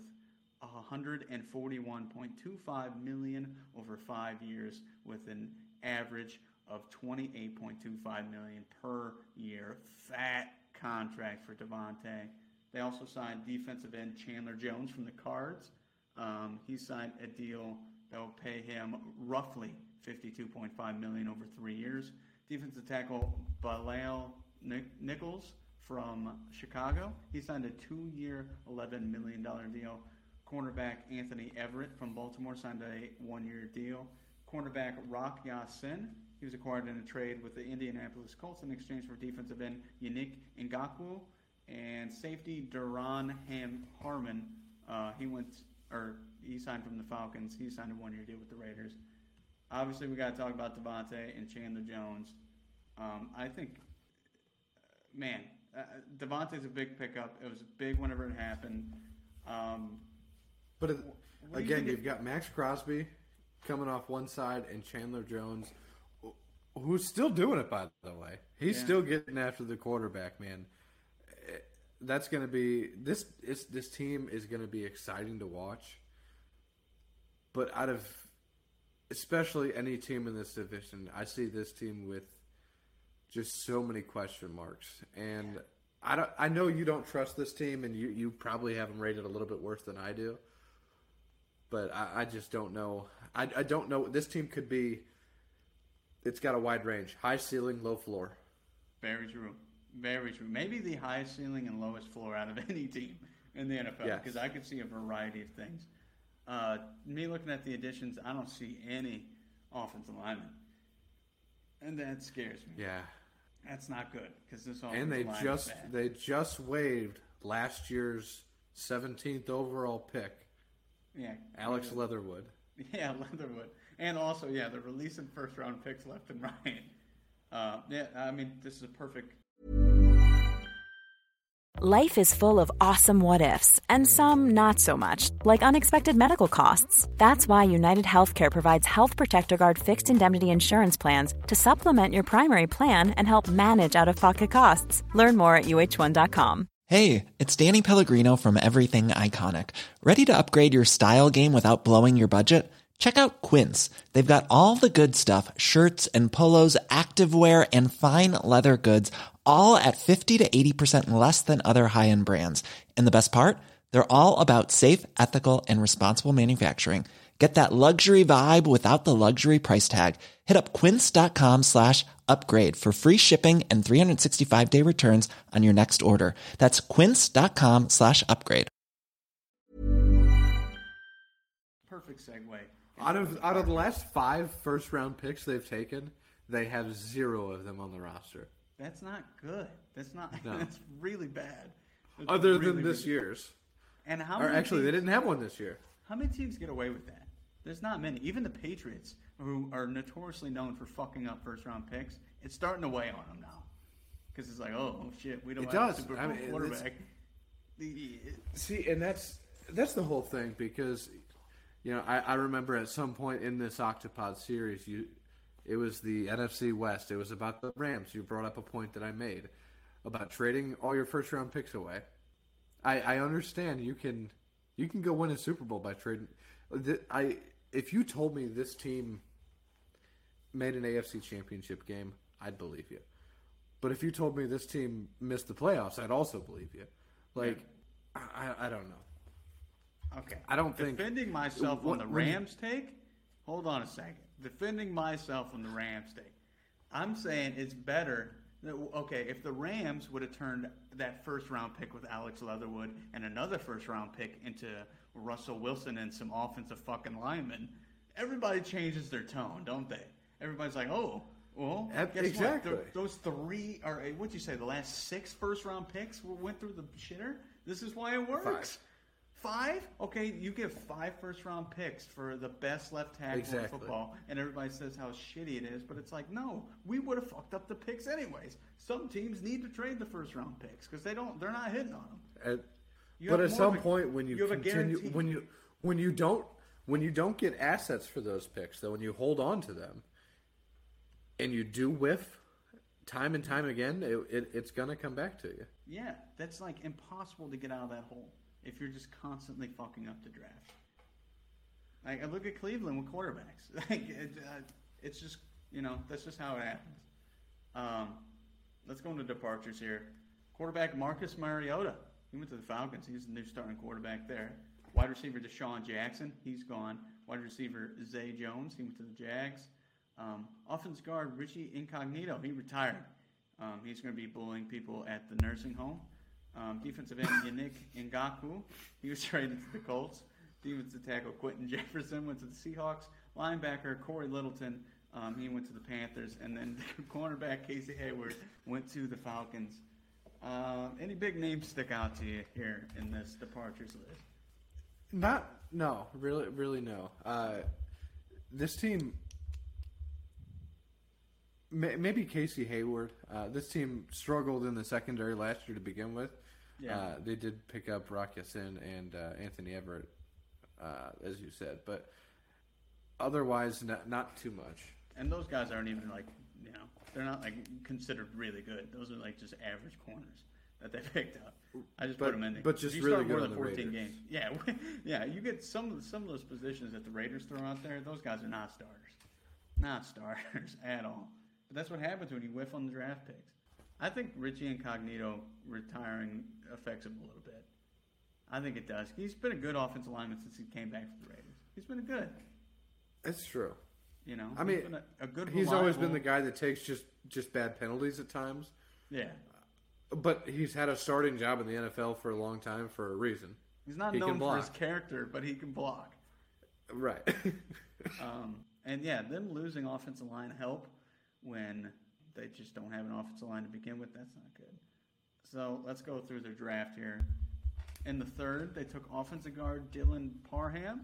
141.25 million over five years with an average of 28.25 million per year. Fat contract for Davante. They also signed defensive end Chandler Jones from the Cards. Um, he signed a deal that will pay him roughly 52.5 million over three years. Defensive tackle Bilal Nic- Nichols from Chicago. He signed a two-year, $11 million deal. Cornerback Anthony Averett from Baltimore signed a one-year deal. Cornerback Rock Ya-Sin. He was acquired in a trade with the Indianapolis Colts in exchange for defensive end Yannick Ngakoue And safety Duron Ham Harmon, uh, he went or he signed from the Falcons. He signed a one-year deal with the Raiders. Obviously, we got to talk about Davante and Chandler Jones. Um, I think, man, uh, Davante's a big pickup. It was big whenever it happened. Um, But it, What you again, you've got Maxx Crosby coming off one side and Chandler Jones, who's still doing it, by the way. He's Yeah. still getting after the quarterback, man. Eh, That's going to be this. Is, this team is going to be exciting to watch. But out of especially any team in this division, I see this team with just so many question marks. And I don't. I know you don't trust this team, and you you probably have them rated a little bit worse than I do. But I, I just don't know. I, I don't know. This team could be. It's got a wide range: high ceiling, low floor. Very true. Very true. Maybe the highest ceiling and lowest floor out of any team in the NFL Yes. because I could see a variety of things. Uh, me looking at the additions, I don't see any offensive linemen, and that scares me. Yeah, That's not good because this offensive and they just they just waived last year's 17th overall pick, yeah, Alex. Leatherwood. Yeah, Leatherwood, and also yeah, they're releasing first round picks left and right. Uh, yeah, I mean this is a perfect Life is full of awesome what ifs, and some not so much, like unexpected medical costs. That's why United Healthcare provides Health Protector Guard fixed indemnity insurance plans to supplement your primary plan and help manage out of pocket costs. Learn more at uh1.com. Hey, it's Danny Pellegrino from Everything Iconic. Ready to upgrade your style game without blowing your budget? Check out Quince. They've got all the good stuff shirts and polos, activewear, and fine leather goods, all at 50 to 80% less than other high end brands. And the best part? They're all about safe, ethical, and responsible manufacturing. Get that luxury vibe without the luxury price tag. Hit up quince.com slash upgrade for free shipping and 365 day returns on your next order. That's quince.com slash upgrade. perfect segue. Out of out of the last five first round picks they've taken, they have zero of them on the roster, That's not good. That's not. No. That's really bad. That's other really, than this really- year's. And how Or many actually, they didn't have one this year. How many teams get away with that? There's not many. Even the Patriots, who are notoriously known for fucking up first round picks, it's starting to weigh on them now. Because it's like, oh shit, we don't It have does. a Super I mean, quarterback. See, and that's that's the whole thing because you know I, I remember at some point in this Octopod series, you it was the NFC West. It was about the Rams. You brought up a point that I made about trading all your first round picks away. I, I understand you can you can go win a Super Bowl by trading. I if you told me this team made an AFC Championship game, I'd believe you. But if you told me this team missed the playoffs, I'd also believe you. Like, I, I don't know. okay. I don't think- Defending myself on the Rams take. Hold on a second. Defending myself on the Rams take. I'm saying it's better. that- Okay, if the Rams would have turned that first round pick with Alex Leatherwood and another first round pick into Russell Wilson and some offensive fucking linemen, everybody changes their tone, don't they? Everybody's like, oh, well, guess exactly. what? Th- those three, or uh, what'd you say, the last six first round picks went through the shitter? This is why it works. Five? Okay, you give five first round picks for the best left tackle in football, and everybody says how shitty it is, but it's like, no, we would have fucked up the picks anyways. Some teams need to trade the first round picks because they don't, they're not hitting on them. At, but at some a- point, when you, you continue, when you when you don't when you don't get assets for those picks, though, when you hold on to them, and you do whiff time and time again, it, it, it's gonna come back to you. Yeah, that's like impossible to get out of that hole if you're just constantly fucking up the draft. Like I look at Cleveland with quarterbacks. Like it, uh, it's just you know that's just how it happens. Um, let's go into departures here. Quarterback Marcus Mariota. He went to the Falcons. He's the new starting quarterback there. Wide receiver DeSean Jackson. He's gone. Wide receiver Zay Jones. He went to the Jags. Um, offense guard Richie Incognito. He retired. Um, he's going to be bullying people at the nursing home. Um, defensive end Yannick Ngakoue. He was traded to the Colts. Defensive tackle Quinton Jefferson went to the Seahawks. Linebacker Cory Littleton. Um, he went to the Panthers. And then the cornerback Casey Hayward went to the Falcons. Uh, any big names stick out to you here in this departures list? Not no, really, really no. Uh, this team, maybe Casey Hayward. Uh, this team struggled in the secondary last year to begin with. Yeah. Uh, they did pick up Rock Ya-Sin and uh, Anthony Averett, uh, as you said, but otherwise, not, not too much. And those guys aren't even like, you know, they're not like considered really good. Those are like just average corners that they picked up. I just But- put them in there. but just you really start more good than the 14 Raiders. games. Yeah, yeah. You get some of some of those positions that the Raiders throw out there. Those guys are not starters, not starters at all. But that's what happens when you whiff on the draft picks. I think Richie Incognito retiring affects him a little bit. I think it does. He's been a good offensive lineman since he came back from the Raiders. He's been good. It's true. You know, I He's mean, been a, a good. He's always been the guy that takes just just bad penalties at times, Yeah, but he's had a starting job in the NFL for a long time for a reason. he's not He known for his character, but he can block. Right. Um, and yeah, them losing offensive line help when they just don't have an offensive line to begin with. That's not good. So let's go through their draft here. In the third, they took offensive guard Dylan Parham.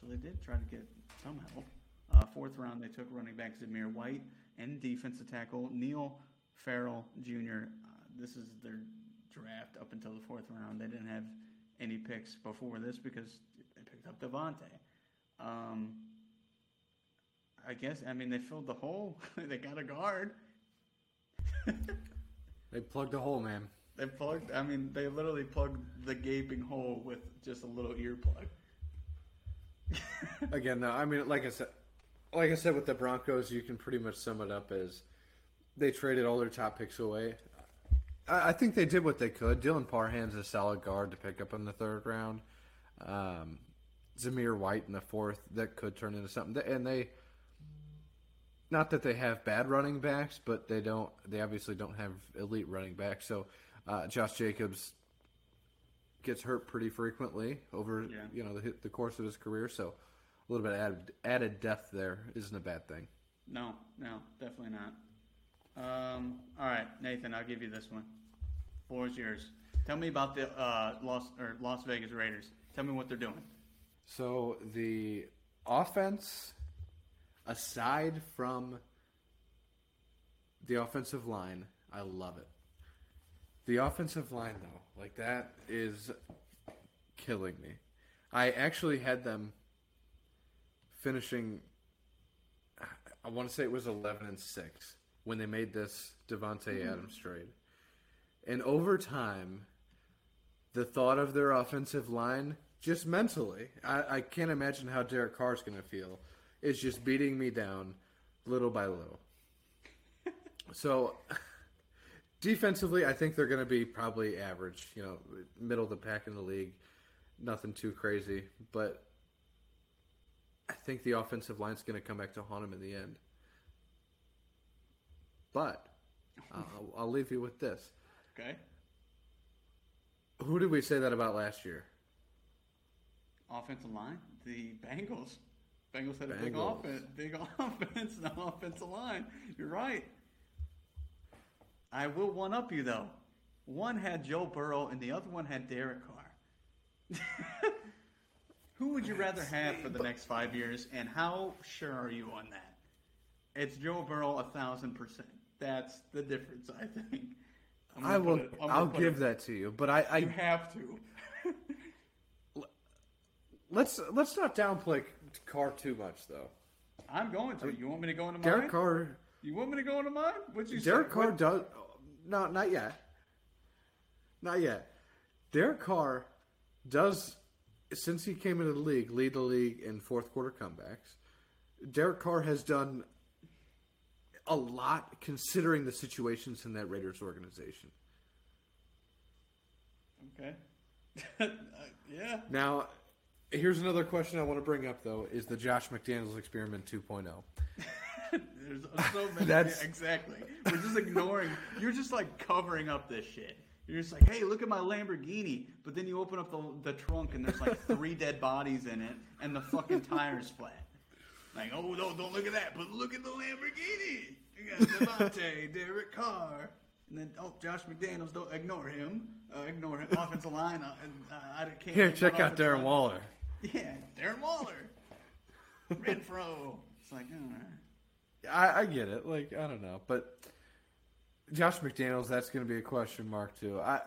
So they did try to get some help. Uh, fourth round, they took running back Zamir White and defensive tackle Neil Farrell Jr. Uh, this is their draft up until the fourth round. They didn't have any picks before this because they picked up Davante. Um, I guess I mean they filled the hole. they got a guard. they plugged a hole, man. They plugged. I mean, they literally plugged the gaping hole with just a little earplug. Again, though, I mean, like I said, like I said with the Broncos, you can pretty much sum it up as they traded all their top picks away. I, I think they did what they could. Dylan Parham's a solid guard to pick up in the third round. Um, Zamir White in the fourth that could turn into something. And they, not that they have bad running backs, but they don't. They obviously don't have elite running backs. So uh, Josh Jacobs gets hurt pretty frequently over Yeah. you know the, the course of his career. So a little bit added added depth there isn't a bad thing. No, no, definitely not. Um, all right, Nathan, I'll give you this one. Floor is yours. Tell me about the uh, Las or Las Vegas Raiders. Tell me what they're doing. So the offense, aside from the offensive line, I love it. The offensive line, though, like that is killing me. I actually had them finishing. I want to say it was eleven and six when they made this Davante mm-hmm. Adams trade, and over time, the thought of their offensive line, just mentally, I, I can't imagine how Derek Carr is going to feel, is just beating me down little by little. so, defensively, I think they're going to be probably average, you know, middle of the pack in the league. Nothing too crazy, but I think the offensive line's going to come back to haunt them in the end. But I'll, I'll leave you with this. Okay. Who did we say that about last year? Offensive line, the Bengals. Bengals had a big Bengals. offense, big offense, no offensive line. You're right. I will one up you though. One had Joe Burrow and the other one had Derek Carr. Who would you rather have for the next five years, and how sure are you on that? It's Joe Burrow a thousand percent. That's the difference, I think. I will. it- I'll give it- that to you, but I, I You have to. let's let's not downplay Carr too much, though. I'm going to. You want me to go into mine? Derek Carr, You want me to go into mine? What you Derek say? Carr What- does. No, not yet. Not yet. Derek Carr does, since he came into the league, lead the league in fourth quarter comebacks. Derek Carr has done a lot considering the situations in that Raiders organization. Okay. Uh, yeah. Now, here's another question I want to bring up, though: Is the Josh McDaniels experiment oh? 2.0? There's so many. That's- exactly. We're just ignoring. You're just like covering up this shit. You're just like, hey, look at my Lamborghini. But then you open up the, the trunk and there's like three dead bodies in it and the fucking tire's flat. Like, oh, no, don't look at that. But look at the Lamborghini. You got Davante, Derek Carr. And then, oh, Josh McDaniels, don't ignore him. Uh, ignore him. Offensive line. Uh, and, uh, I can't. Here, check out Darren. Waller. Yeah, Darren Waller. Renfro. It's like, oh, all right. I, I get it. Like I don't know, but Josh McDaniels, that's going to be a question mark too. I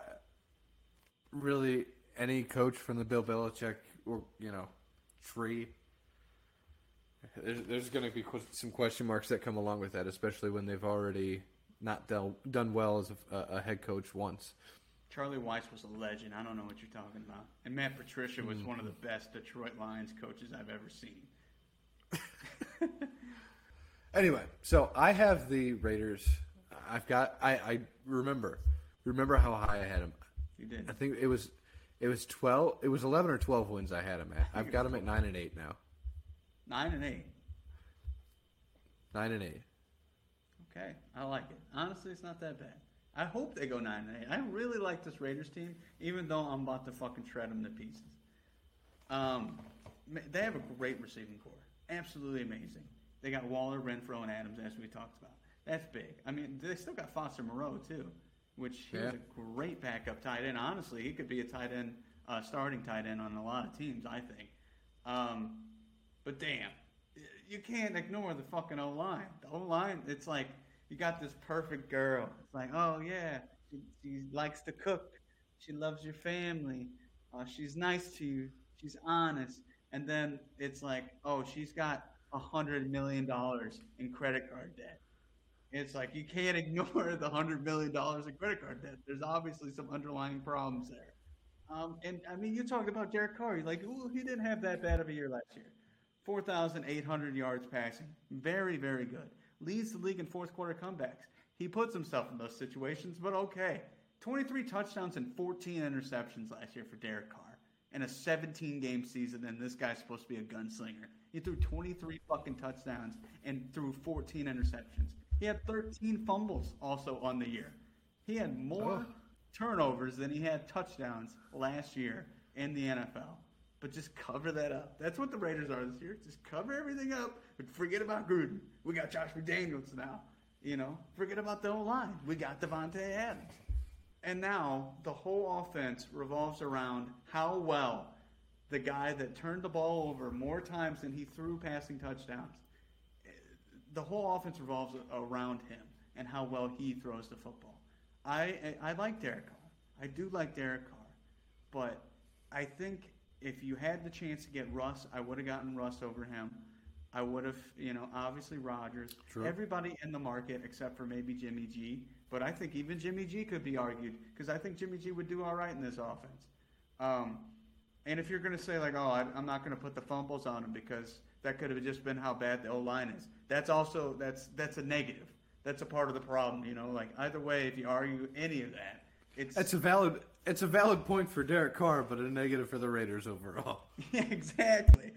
really any coach from the Bill Belichick or you know tree. There's, there's going to be qu- some question marks that come along with that, especially when they've already not done done well as a, a head coach once. Charlie Weis was a legend. I don't know what you're talking about. And Matt Patricia was hmm. one of the best Detroit Lions coaches I've ever seen. Anyway, so I have the Raiders. I've got. I, I remember. Remember how high I had them. You did. I think it was. It was twelve. It was eleven or twelve wins I had them at. I've got them at nine and eight now. Nine and eight. Nine and eight. Okay, I like it. Honestly, it's not that bad. I hope they go nine and eight. I really like this Raiders team, even though I'm about to fucking shred them to pieces. Um, they have a great receiving core, absolutely amazing. They got Waller, Renfro, and Adams, as we talked about. That's big. I mean, they still got Foster Moreau too, which he's Yeah. a great backup tight end. Honestly, he could be a tight end, uh, starting tight end on a lot of teams. I think. Um, but damn, you can't ignore the fucking O line. The O line, it's like you got this perfect girl. It's like, oh yeah, she, she likes to cook. She loves your family. Uh, she's nice to you. She's honest. And then it's like, oh, she's got a hundred million dollars in credit card debt. It's like you can't ignore the hundred million dollars in credit card debt. There's obviously some underlying problems there. Um, and I mean, you talked about Derek Carr. You're like, ooh, he didn't have that bad of a year last year. 4,800 yards passing. Very, very good. Leads the league in fourth quarter comebacks. He puts himself in those situations, but okay. 23 touchdowns and 14 interceptions last year for Derek Carr in a 17 game season, and this guy's supposed to be a gunslinger. He threw 23 fucking touchdowns and threw 14 interceptions. He had 13 fumbles also on the year. He had more oh. turnovers than he had touchdowns last year in the NFL. But just cover that up. That's what the Raiders are this year. Just cover everything up and forget about Gruden. We got Josh McDaniels now. You know, forget about the O line. We got Davante Adams. And now the whole offense revolves around how well the guy that turned the ball over more times than he threw passing touchdowns. The whole offense revolves around him and how well he throws the football. I I, I like Derek Carr. I do like Derek Carr, but I think if you had the chance to get Russ, I would have gotten Russ over him. I would have, you know, obviously Rodgers. True. Everybody in the market except for maybe Jimmy G. But I think even Jimmy G could be argued because I think Jimmy G would do all right in this offense. Um, and if you're going to say like, oh, I, I'm not going to put the fumbles on him because that could have just been how bad the O line is. That's also that's that's a negative. That's a part of the problem. You know, like either way, if you argue any of that, it's It's a valid. It's a valid point for Derek Carr, but a negative for the Raiders overall. Yeah, exactly.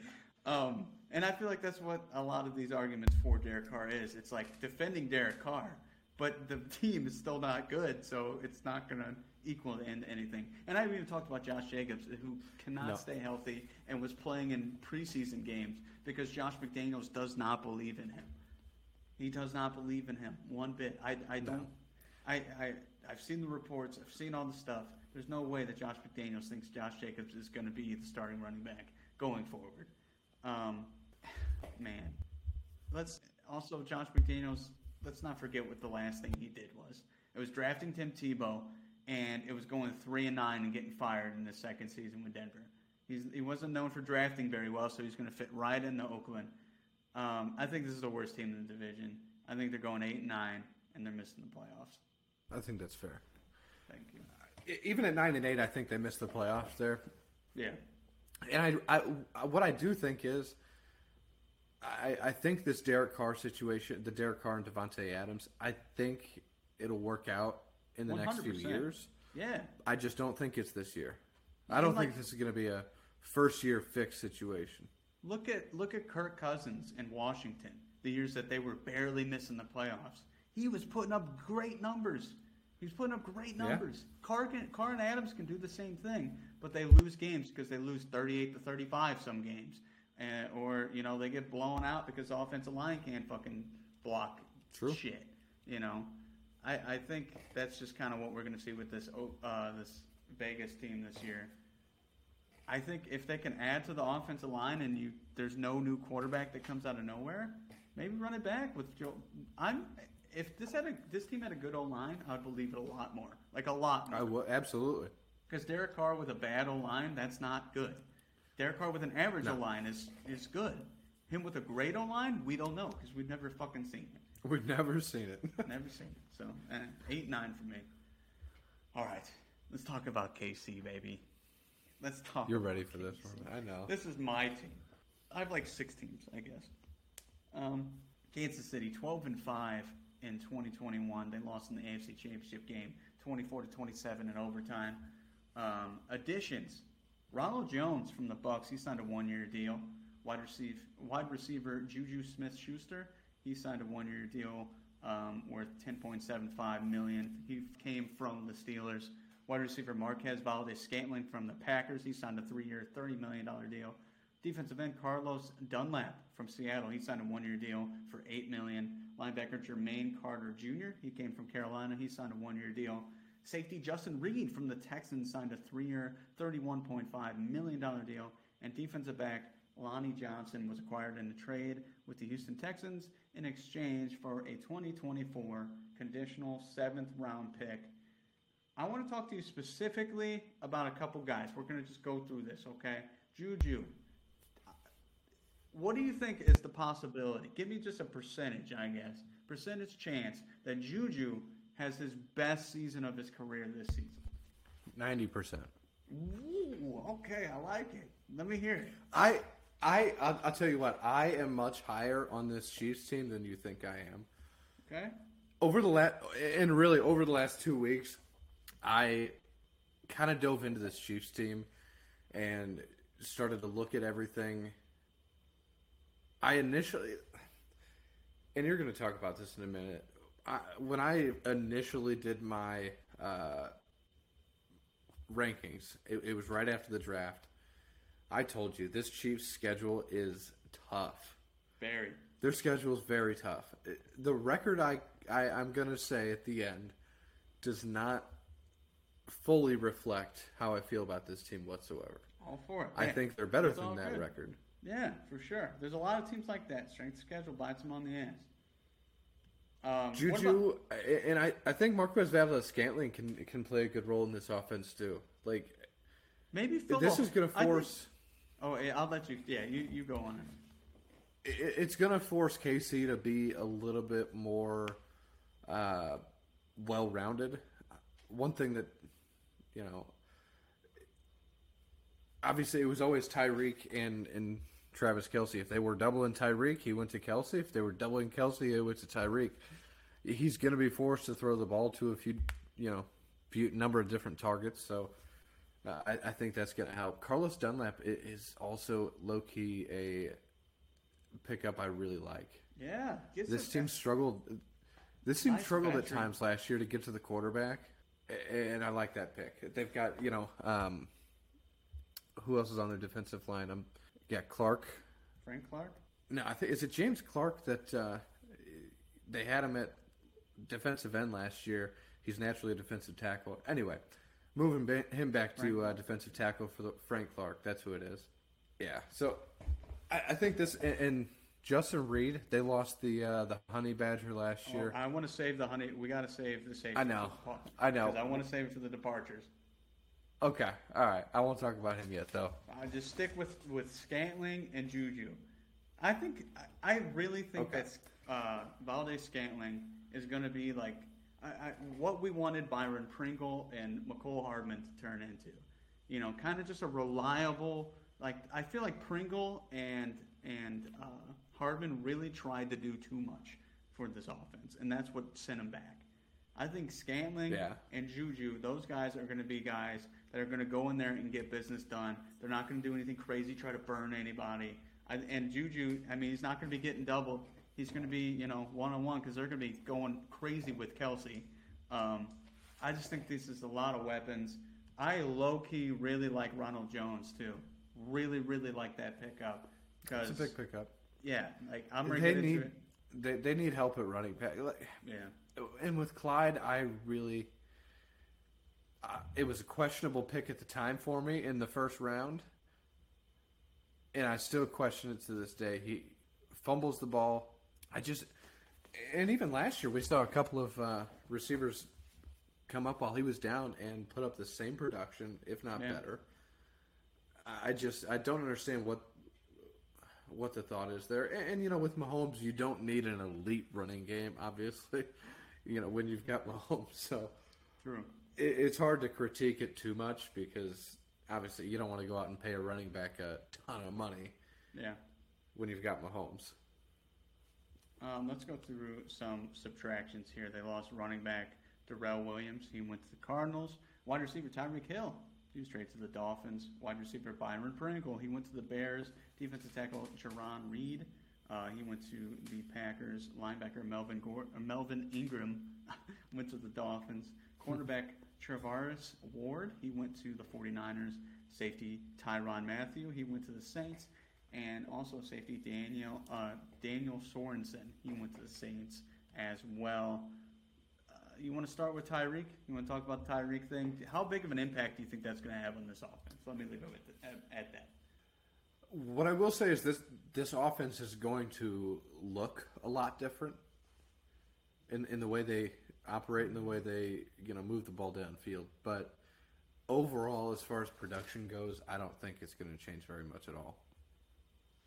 Um, and I feel like that's what a lot of these arguments for Derek Carr is. It's like defending Derek Carr, but the team is still not good, so it's not going to equal to end anything. And I even talked about Josh Jacobs, who cannot No. stay healthy and was playing in preseason games because Josh McDaniels does not believe in him. He does not believe in him one bit. I, I don't. I, I I've seen the reports. I've seen all the stuff. There's no way that Josh McDaniels thinks Josh Jacobs is going to be the starting running back going forward. Um, man, let's also Josh McDaniels. Let's not forget what the last thing he did was. It was drafting Tim Tebow, and it was going three and nine and getting fired in the second season with Denver. He's, he wasn't known for drafting very well, so he's going to fit right into Oakland. Um, I think this is the worst team in the division. I think they're going eight and nine, and they're missing the playoffs. I think that's fair. Thank you. Even at nine and eight, I think they missed the playoffs there. Yeah. And I, I, what I do think is, I, I think this Derek Carr situation, the Derek Carr and Davante Adams, I think it'll work out in the next few years. Yeah. I just don't think it's this year. I don't like- think this is going to be a first year fix situation. Look at look at Kirk Cousins in Washington. The years that they were barely missing the playoffs, he was putting up great numbers. He was putting up great Yeah. numbers. Carr, can, Carr and Adams can do the same thing, but they lose games because they lose thirty-eight to thirty-five some games, uh, or you know they get blown out because the offensive line can't fucking block True. shit. You know, I I, I think that's just kind of what we're going to see with this uh, this Vegas team this year. I think if they can add to the offensive line and you there's no new quarterback that comes out of nowhere, maybe run it back with Joe. I'm if this had a this team had a good O line, I would believe it a lot more, like a lot more. I will absolutely. Because Derek Carr with a bad O line, that's not good. Derek Carr with an average O line is is good. Him with a great O line, we don't know because we've never fucking seen it. We've never seen it. Never seen it. So eh, eight nine for me. All right, let's talk about KC, baby. Let's talk. You're ready for this KC. one. I know. This is my team. I have like six teams, I guess. Um, Kansas City, 12 and 5 in 2021. They lost in the AFC Championship game, 24 to 27 in overtime. Um, additions: Ronald Jones from the Bucks. He signed a one-year deal. Wide receiver, wide receiver Juju Smith-Schuster. He signed a one-year deal um, worth 10.75 million. He came from the Steelers. Wide receiver Marquez Valdes-Scantling from the Packers. He signed a three-year, $30 million deal. Defensive end Carlos Dunlap from Seattle. He signed a one-year deal for eight million. Linebacker Jermaine Carter Jr. He came from Carolina. He signed a one-year deal. Safety Justin Reid from the Texans signed a three-year, $31.5 million deal. And defensive back Lonnie Johnson was acquired in a trade with the Houston Texans in exchange for a 2024 conditional seventh-round pick I want to talk to you specifically about a couple guys. We're going to just go through this, okay? Juju. What do you think is the possibility? Give me just a percentage, I guess. Percentage chance that Juju has his best season of his career this season. Ninety percent. Ooh, okay, I like it. Let me hear it. I, I, I'll, I'll tell you what. I am much higher on this Chiefs team than you think I am. Okay? Over the last, and really over the last two weeks, I kind of dove into this Chiefs team and started to look at everything. I initially, and you're going to talk about this in a minute. I, when I initially did my uh, rankings, it, it was right after the draft. I told you this Chiefs schedule is tough. Very. Their schedule is very tough. The record I, I I'm gonna say at the end does not fully reflect how I feel about this team whatsoever. All for it. I think they're better than that good. record. Yeah, for sure. There's a lot of teams like that. Strength schedule bites them on the ass. Um, what about- Juju and I, I think Marquez Valdes-Scantling can can play a good role in this offense too. Like maybe Phil this is going to I think- force Oh, yeah, I'll let you. Yeah, you, you go on it. it- it's going to force KC to be a little bit more uh, well rounded. One thing that you know, obviously, it was always Tyreek and and Travis Kelce. If they were doubling Tyreek, he went to Kelce. If they were doubling Kelce, it went to Tyreek. He's going to be forced to throw the ball to a few, you know, few number of different targets. So. Uh, I, I think that's going to help. Carlos Dunlap is also low key a pickup I really like. Yeah, This team struggled. This team Nice struggled at times last year to get to the quarterback, and I like that pick. They've got you know um, who else is on their defensive line? Um, yeah, Clark. Frank Clark. No, I think is it James Clark that uh, they had him at defensive end last year. He's naturally a defensive tackle. Anyway, moving ba- him back to uh, defensive tackle for the Frank Clark. That's who it is. Yeah. So I, I think this and, and Justin Reid. They lost the uh, the Honey Badger last year. I want to save the honey. We got to save the safety. I know. I know. I want to save it for the departures. Okay. All right. I won't talk about him yet though. I just stick with with Scantling and Juju. I think I I really think Okay. that uh, Valdes-Scantling is going to be like I, I, what we wanted Byron Pringle and Mecole Hardman to turn into. You know, kind of just a reliable. Like I feel like Pringle and and uh, Hardman really tried to do too much for this offense, and that's what sent him back. I think Scantling Yeah. and Juju, those guys are going to be guys that are going to go in there and get business done. They're not going to do anything crazy, try to burn anybody. I, and Juju, I mean, he's not going to be getting doubled. He's going to be, you know, one on one because they're going to be going crazy with Kelce. Um, I just think this is a lot of weapons. I low key really like Ronald Jones too. Really, really like that pickup because It's a big pickup. yeah, like I'm ready They to need they, they need help at running back. Like, Yeah, and with Clyde, I really. Uh, it was a questionable pick at the time for me in the first round, and I still question it to this day. He fumbles the ball. I just, and even last year we saw a couple of uh, receivers come up while he was down and put up the same production, if not Yeah. better. I just I don't understand what what the thought is there. And, and, you know, with Mahomes, you don't need an elite running game, obviously. You know, when you've got Mahomes, so True. It, it's hard to critique it too much because obviously you don't want to go out and pay a running back a ton of money Yeah. when you've got Mahomes. Um, let's go through some subtractions here. They lost running back Darrel Williams. He went to the Cardinals. Wide receiver Tyreek Hill. He was traded to the Dolphins. Wide receiver Byron Pringle. He went to the Bears. Defensive tackle Jarran Reed. Uh, he went to the Packers. Linebacker Melvin Gor- uh, Melvin Ingram went to the Dolphins. Cornerback Charvarius Ward. He went to the 49ers. Safety Tyrann Mathieu. He went to the Saints. And also safety Daniel uh, Daniel Sorensen. He went to the Saints as well. Uh, you want to start with Tyreek? You want to talk about the Tyreek thing? How big of an impact do you think that's going to have on this offense? Let me leave it it, at, at that. What I will say is this this offense is going to look a lot different in in the way they operate in the way they you know move the ball downfield. But overall, as far as production goes, I don't think it's going to change very much at all.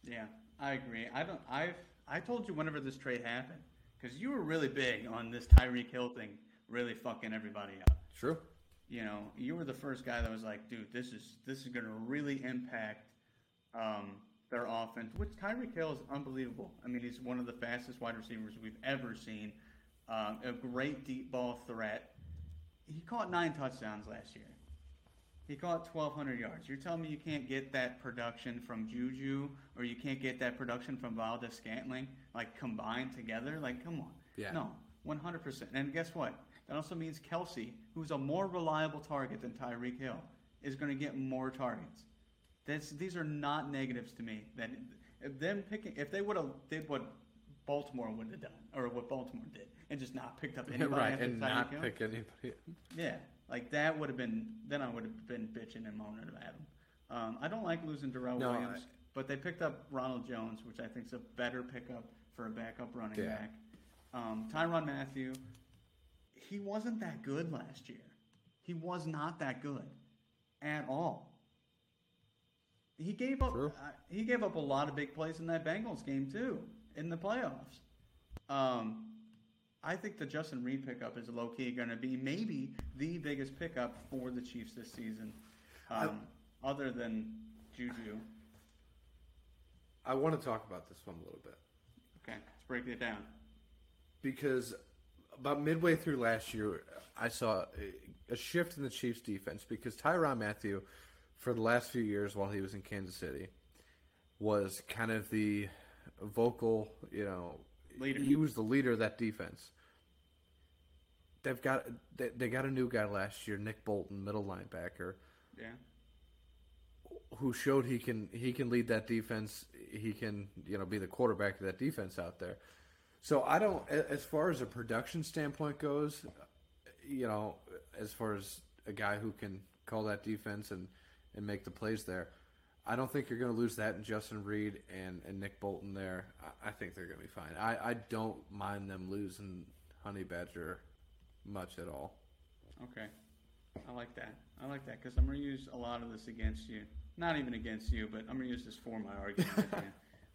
Yeah, I agree. I don't. I've I told you whenever this trade happened because you were really big on this Tyreek Hill thing, really fucking everybody up. True. you know, you were the first guy that was like, dude, this is this is going to really impact um, their offense. Which Tyreek Hill is unbelievable. I mean, he's one of the fastest wide receivers we've ever seen. Um, a great deep ball threat. He caught nine touchdowns last year. He caught 1,200 yards. You're telling me you can't get that production from Juju, or you can't get that production from Valdes-Scantling, like combined together? Like, come on. Yeah. No, 100%. And guess what? That also means Kelce, who's a more reliable target than Tyreek Hill, is going to get more targets. That's, these are not negatives to me. That if them picking, if they would have did what Baltimore would have done, or what Baltimore did, and just not picked up anybody right, and not pick anybody. yeah, like that would have been. Then I would have been bitching and moaning about him. Um, I don't like losing Darrell No, Williams, I- but they picked up Ronald Jones, which I think is a better pickup for a backup running Yeah. back. Um, Tyrann Mathieu, he wasn't that good last year. He was not that good at all. He gave up. Uh, he gave up a lot of big plays in that Bengals game too, in the playoffs. Um, I think the Justin Reid pickup is low key going to be maybe the biggest pickup for the Chiefs this season, um, other than Juju. I want to talk about this one a little bit. Okay, let's break it down. because about midway through last year, I saw a shift in the Chiefs' defense because Tyrann Mathieu, for the last few years while he was in Kansas City, was kind of the vocal, you know, Leader. he was the leader of that defense. They've got they, they got a new guy last year, Nick Bolton, middle linebacker, Yeah, who showed he can he can lead that defense. He can you know be the quarterback of that defense out there. So I don't, as far as a production standpoint goes, you know, as far as a guy who can call that defense and and make the plays there, I don't think you're going to lose that in Justin Reid and and Nick Bolton there. I, I think they're going to be fine. I I don't mind them losing Honey Badger much at all. okay. I like that. I like that because I'm going to use a lot of this against you. Not even against you, but I'm going to use this for my argument.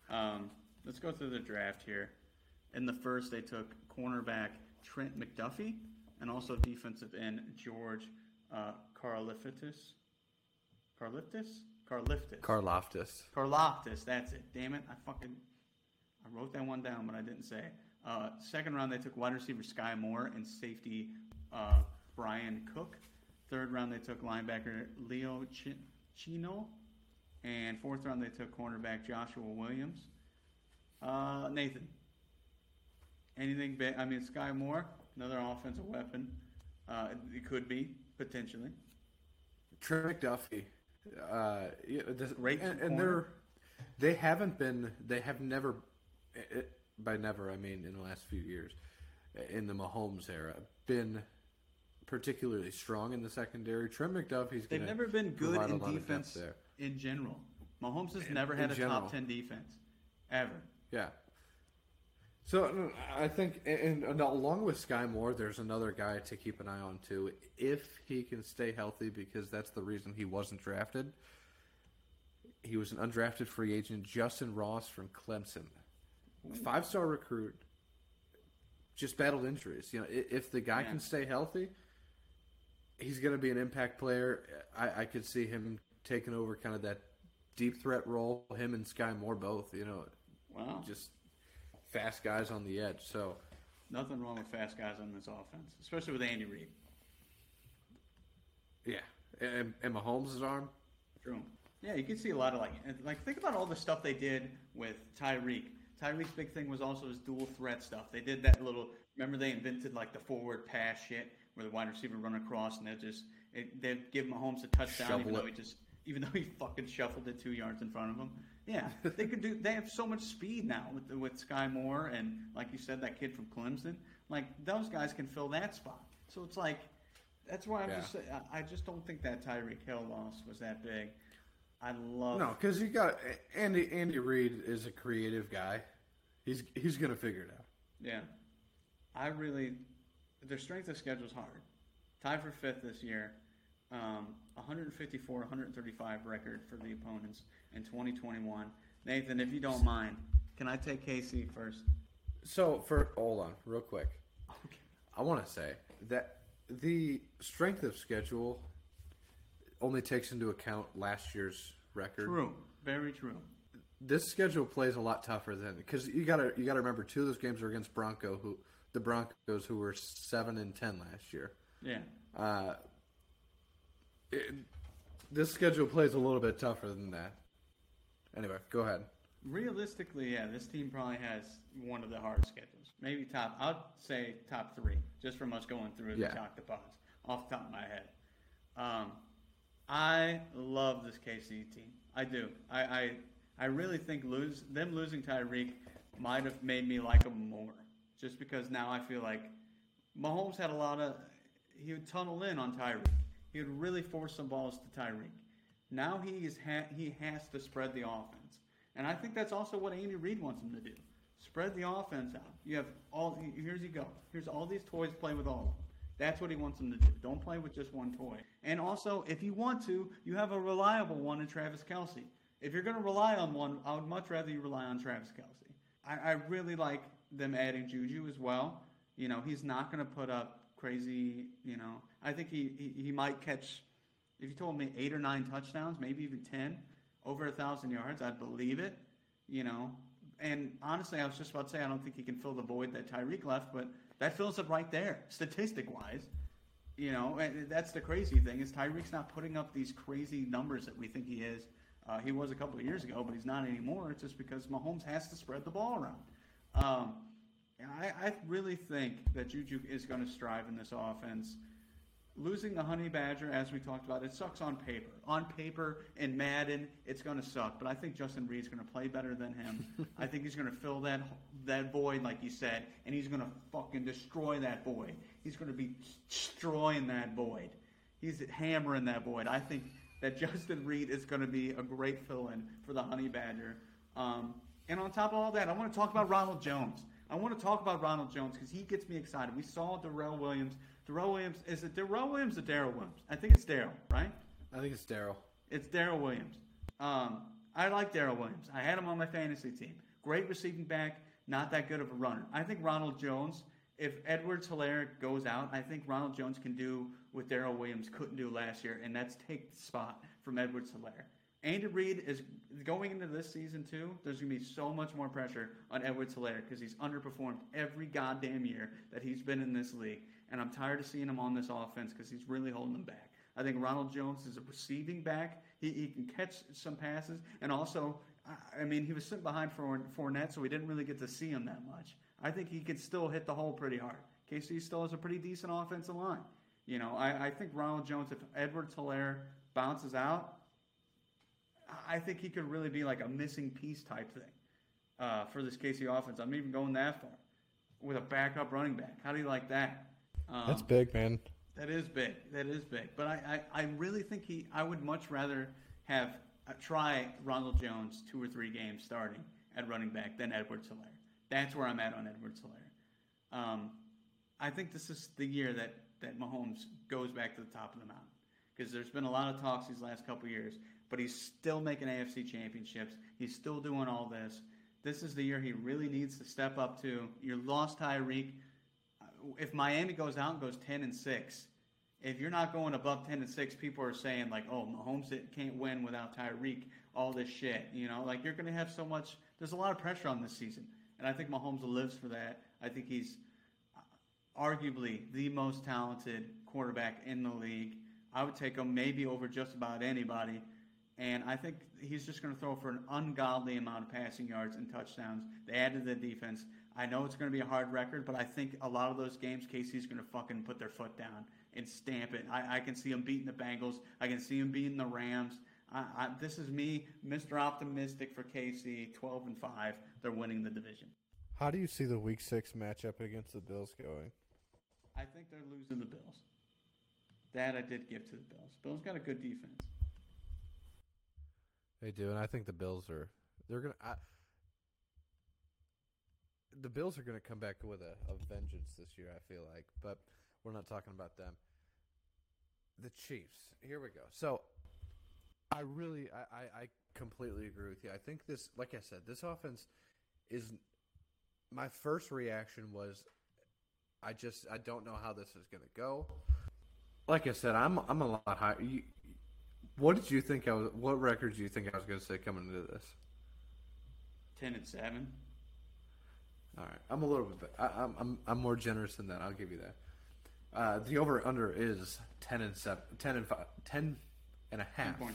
Um, let's go through the draft here. In the first, they took cornerback Trent McDuffie and also defensive end George uh, Karliftis. Karliftis? Karliftis. Karloftis. Karloftis, that's it. Damn it. I fucking I wrote that one down, but I didn't say. Uh, second round, they took wide receiver Skyy Moore and safety uh, Bryan Cook. Third round, they took linebacker Leo Ch- Chino. And fourth round, they took cornerback Joshua Williams. Uh, Nathan, anything? Ba- I mean, Skyy Moore, another offensive weapon. Uh, it could be potentially. Trent McDuffie. Uh, this, Great and, and they're they haven't been they have never it, by never I mean in the last few years eh, in the Mahomes era been particularly strong in the secondary. Trent McDuffie's They've never been good in lot of depth defense there. in general. Mahomes has never had a general. top ten defense ever. Yeah. So uh, I think, and, and along with Skyy Moore, there's another guy to keep an eye on too, if he can stay healthy, because that's the reason he wasn't drafted. He was an undrafted free agent, Justyn Ross from Clemson, five star recruit. Just battled injuries. You know, if the guy Yeah. can stay healthy, he's going to be an impact player. I, I could see him taking over kind of that deep threat role. Him and Skyy Moore both. You know, Wow. just fast guys on the edge. So Nothing wrong with fast guys on this offense, especially with Andy Reid. yeah, and, and Mahomes' arm. True. Yeah, you can see a lot of like, like think about all the stuff they did with Tyreek. Tyreek's big thing was also his dual threat stuff. They did that little. Remember they invented like the forward pass shit, where the wide receiver run across and they just they'd give Mahomes a touchdown, Shovel even though he just even though he fucking shuffled it two yards in front of him. Yeah, they could do. They have so much speed now with with Skyy Moore and like you said, that kid from Clemson. Like those guys can fill that spot. So it's like that's why I'm Yeah. just. I- I just don't think that Tyreek Hill loss was that big. I love. No, because you got Andy. Andy Reid is a creative guy. He's he's gonna figure it out. Yeah. I really, their strength of schedule is hard. Tied for fifth this year. Um, 154, 135 record for the opponents in 2021. Nathan, if you don't mind, can I take KC first? So for hold on, real quick. Okay. I want to say that the strength of schedule only takes into account last year's record. True. Very true. This schedule plays a lot tougher than because you gotta you gotta remember two of those games were against Bronco who the Broncos who were seven and ten last year. Yeah. Uh, it, this schedule plays a little bit tougher than that. Anyway, go ahead. Realistically, yeah, this team probably has one of the hardest schedules. Maybe top, I'd say top three, just from us going through the Yeah. talk the pods off the top of my head. Um, I love this KC team. I do. I, I, I really think lose them losing Tyreek might have made me like them more, just because now I feel like Mahomes had a lot of he would tunnel in on Tyreek. He would really force some balls to Tyreek. Now he is ha- he has to spread the offense, and I think that's also what Andy Reid wants him to do: spread the offense out. You have all here's you go. Here's all these toys. Play with all of them. That's what he wants them to do. Don't play with just one toy. And also, if you want to, you have a reliable one in Travis Kelce. If you're going to rely on one, I would much rather you rely on Travis Kelce. I, I really like them adding Juju as well. You know, he's not going to put up crazy. You know, I think he, he he might catch. If you told me eight or nine touchdowns, maybe even ten, over a thousand yards, I'd believe it. You know, and honestly, I was just about to say I don't think he can fill the void that Tyreek left, but that fills it right there, statistic wise. You know, and that's the crazy thing is Tyreek's not putting up these crazy numbers that we think he is. Uh, he was a couple of years ago, but he's not anymore. It's just because Mahomes has to spread the ball around. Um, and I, I really think that Juju is going to strive in this offense. Losing the Honey Badger, as we talked about, it sucks on paper. On paper in Madden, it's going to suck. But I think Justin Reid's going to play better than him. I think he's going to fill that that void, like you said, and he's going to fucking destroy that void. He's going to be destroying that void. He's hammering that void. I think that Justin Reid is going to be a great fill-in for the Honey Badger. Um, and on top of all that, I want to talk about Ronald Jones. I want to talk about Ronald Jones because he gets me excited. We saw Darrell Williams. Darrell Williams is it Darrell Williams or Daryl Williams? I think it's Daryl, right? I think it's Daryl. It's Daryl Williams. Um, I like Daryl Williams. I had him on my fantasy team. Great receiving back, not that good of a runner. I think Ronald Jones, if Edwards Helaire goes out, I think Ronald Jones can do what Daryl Williams couldn't do last year, and that's take the spot from Edwards Helaire. Andy Reid is going into this season too. There's going to be so much more pressure on Edwards Helaire because he's underperformed every goddamn year that he's been in this league, and I'm tired of seeing him on this offense because he's really holding them back. I think Ronald Jones is a receiving back. He, he can catch some passes, and also, I- mean, he was sitting behind Four- Fournette, so we didn't really get to see him that much. I think he could still hit the hole pretty hard. KC still has a pretty decent offensive line. You know, I, I think Ronald Jones, if Edwards Helaire bounces out, I think he could really be like a missing piece type thing uh, for this KC offense. I'm even going that far. with a backup running back. How do you like that? Um, That's big, man. That is big. That is big. But I, I, I really think he. I would much rather have uh, try Ronald Jones two or three games starting at running back than Edward Helaire. That's where I'm at on Edward Helaire. Um, I think this is the year that that Mahomes goes back to the top of the mountain because there's been a lot of talks these last couple years, but he's still making AFC championships. He's still doing all this. This is the year he really needs to step up to. You lost Tyreek. If Miami goes out and goes ten and six, if you're not going above ten and six, people are saying like, "Oh, Mahomes can't win without Tyreek." All this shit, you know, like you're going to have so much. There's a lot of pressure on this season, and I think Mahomes lives for that. I think he's uh, arguably the most talented quarterback in the league. I would take him maybe over just about anybody. And I think he's just going to throw for an ungodly amount of passing yards and touchdowns. They added the defense. I know it's going to be a hard record, but I think a lot of those games, KC's going to fucking put their foot down and stamp it. I, I can see him beating the Bengals. I can see him beating the Rams. I, I, this is me, Mr. Optimistic for KC, 12 and 5. They're winning the division. How do you see the Week Six matchup against the Bills going? I think they're losing the Bills. That I did give to the Bills. Bills got a good defense. They do, and I think the Bills are. They're gonna. I, the Bills are gonna come back with a, a vengeance this year. I feel like, but we're not talking about them. The Chiefs. Here we go. So, I really, I, I, completely agree with you. I think this, like I said, this offense is. My first reaction was, I just, I don't know how this is gonna go. Like I said, I'm, I'm a lot higher. You, what did you think I was? What record do you think I was going to say coming into this? Ten and seven. All right, I'm a little bit. I, I'm I'm I'm more generous than that. I'll give you that. Uh, the over under is ten and seven, 10 and five, 10 and a half. 10.5,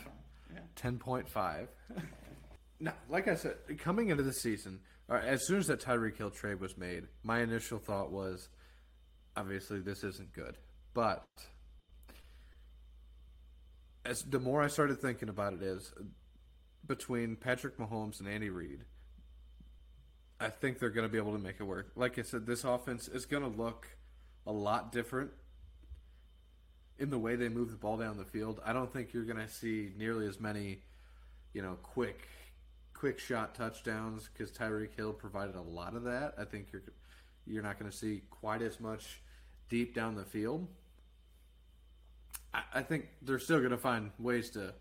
yeah. Ten point five. now, like I said, coming into the season, as soon as that Tyreek Hill trade was made, my initial thought was, obviously this isn't good, but as the more I started thinking about it is between Patrick Mahomes and Andy Reid, I think they're going to be able to make it work. Like I said, this offense is going to look a lot different in the way they move the ball down the field. I don't think you're going to see nearly as many, you know, quick quick shot touchdowns because Tyreek Hill provided a lot of that. I think you're you're not going to see quite as much deep down the field. I, I think they're still going to find ways to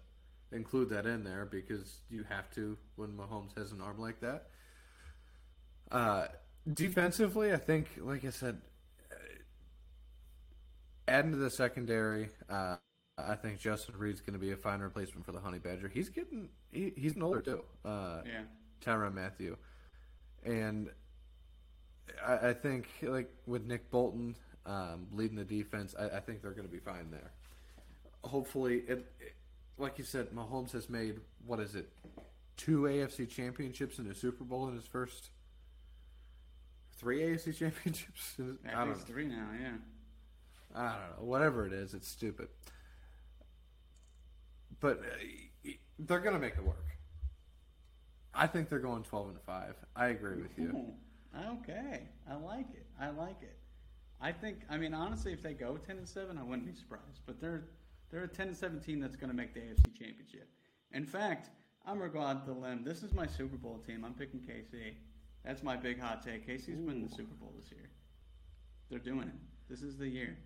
include that in there because you have to when Mahomes has an arm like that. Uh, defensively, I think, like I said, uh, adding to the secondary, uh, I think Justin Reid's going to be a fine replacement for the Honey Badger. He's getting he, he's an older too. Uh, Yeah. Tyrann Mathieu, and I, I think like with Nick Bolton um, leading the defense, I, I think they're going to be fine there. Hopefully, it, it, like you said, Mahomes has made what is it, two AFC championships and a Super Bowl in his first three AFC championships. I, I think it's three now. Yeah. I don't know. Whatever it is, it's stupid. But uh, they're going to make it work. I think they're going 12 and 5. I agree with you. Okay, I like it. I like it. I think. I mean, honestly, if they go ten and seven, I wouldn't be surprised. But they're they're a ten and seventeen that's going to make the AFC Championship. In fact, I'm gonna go out the limb. This is my Super Bowl team. I'm picking KC. That's my big hot take. KC's winning the Super Bowl this year. They're doing it. This is the year.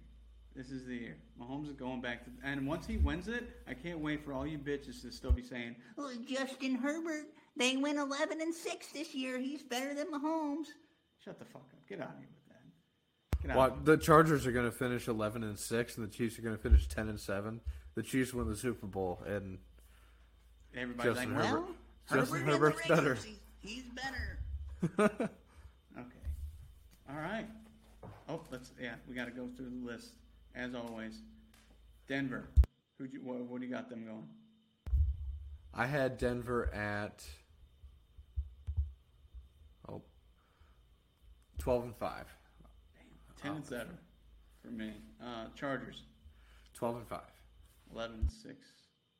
This is the year. Mahomes is going back to, and once he wins it, I can't wait for all you bitches to still be saying, Well, Justin Herbert, they went 11 and 6 this year. He's better than Mahomes. "Shut the fuck up. Get out of here with that." Get out. The Chargers are going to finish 11 and 6 and the Chiefs are going to finish 10 and 7. The Chiefs win the Super Bowl and Everybody's Justin like, Herbert. "Well, Justin Herbert in Herbert's better. He's better. Okay. All right. Oh, let's. Yeah, we got to go through the list as always. Denver. Who? You, what, what do you got them going? I had Denver at oh 12 and 5. Ten and seven for me. Uh, Chargers. 12 and 5. Eleven and six.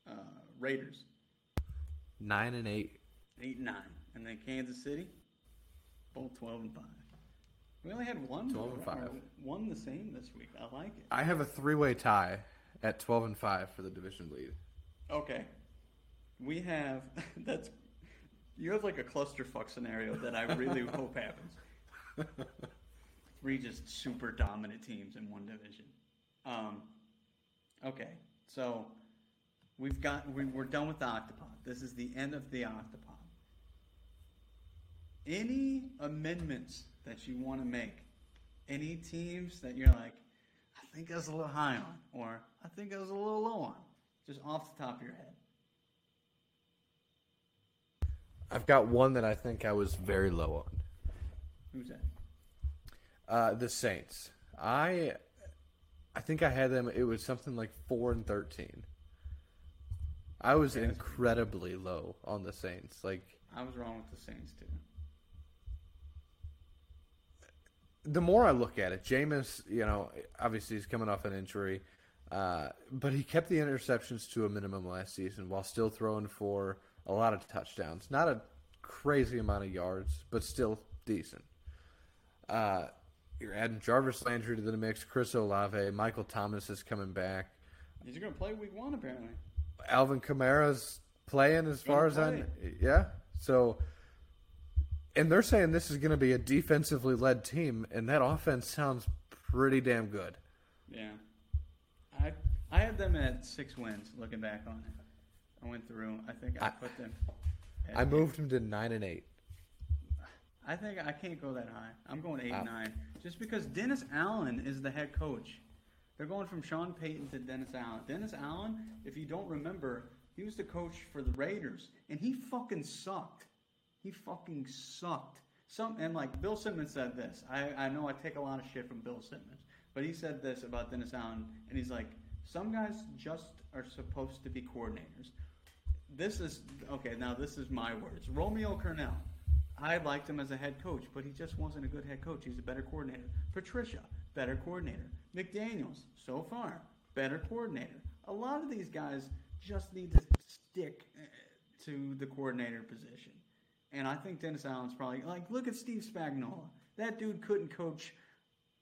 Uh, Raiders. 9 and 8. Eight and nine. And then Kansas City. Both twelve and five. We only had one. 12 and five. One the same this week. I like it. I have a three-way tie at 12 and 5 for the division lead. Okay. We have that's you have like a clusterfuck scenario that I really hope happens. Three just super dominant teams in one division. Um, okay, so we've got we, we're done with the octopod. This is the end of the octopod. Any amendments that you want to make? Any teams that you're like, I think I was a little high on, or I think I was a little low on, just off the top of your head. I've got one that I think I was very low on. Who's that? Uh, the Saints. I I think I had them. It was something like four and thirteen. I was incredibly low on the Saints. Like I was wrong with the Saints too. The more I look at it, Jameis, you know, obviously he's coming off an injury, uh, but he kept the interceptions to a minimum last season while still throwing for a lot of touchdowns. Not a crazy amount of yards, but still decent. Uh, you're adding Jarvis Landry to the mix, Chris Olave, Michael Thomas is coming back. He's going to play week one apparently. Alvin Kamara's playing as far as I yeah. So and they're saying this is going to be a defensively led team and that offense sounds pretty damn good. Yeah, I I had them at six wins. Looking back on it, I went through. I think I, I- put them. I moved them to 9 and 8. I think I can't go that high. I'm going eight Wow. nine, just because Dennis Allen is the head coach. They're going from Sean Payton to Dennis Allen. Dennis Allen, if you don't remember, he was the coach for the Raiders, and he fucking sucked. He fucking sucked. Some and like Bill Simmons said this. I, I know I take a lot of shit from Bill Simmons, but he said this about Dennis Allen, and he's like, some guys just are supposed to be coordinators. This is okay. Now this is my words. Romeo Crennel. I liked him as a head coach, but he just wasn't a good head coach. He's a better coordinator. Patricia, better coordinator. McDaniels, so far, better coordinator. A lot of these guys just need to stick uh, to the coordinator position. And I think Dennis Allen's probably like, look at Steve Spagnuolo. That dude couldn't coach.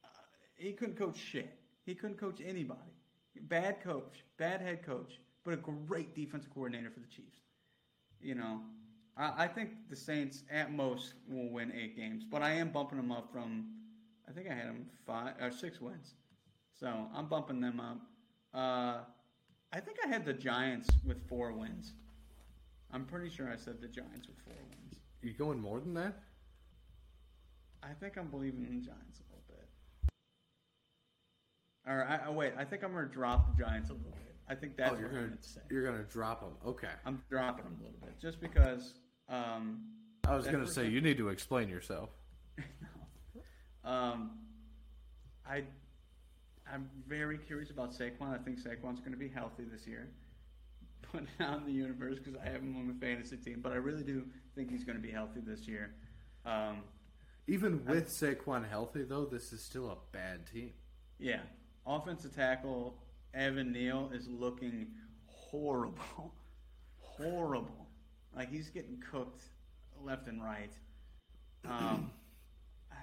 Uh, he couldn't coach shit. He couldn't coach anybody. Bad coach, bad head coach, but a great defensive coordinator for the Chiefs. You know, I, I think the Saints at most will win eight games, but I am bumping them up from. I think I had them five or six wins, so I'm bumping them up. Uh, I think I had the Giants with four wins. I'm pretty sure I said the Giants with four wins. You going more than that? I think I'm believing in the Giants a little bit. Or I, oh, wait, I think I'm gonna drop the Giants a little bit. I think that's oh, you're what I'm going gonna say. to you're going to drop them. Okay. I'm dropping them a little bit just because. Um, I was going to say you need to explain yourself. Um, I, I'm very curious about Saquon. I think Saquon's going to be healthy this year. Put out in the universe because I have him on my fantasy team, but I really do think he's going to be healthy this year. Um, Even with Saquon healthy though, this is still a bad team. yeah, offensive tackle Evan Neal is looking horrible, horrible. Like he's getting cooked left and right. Um, I,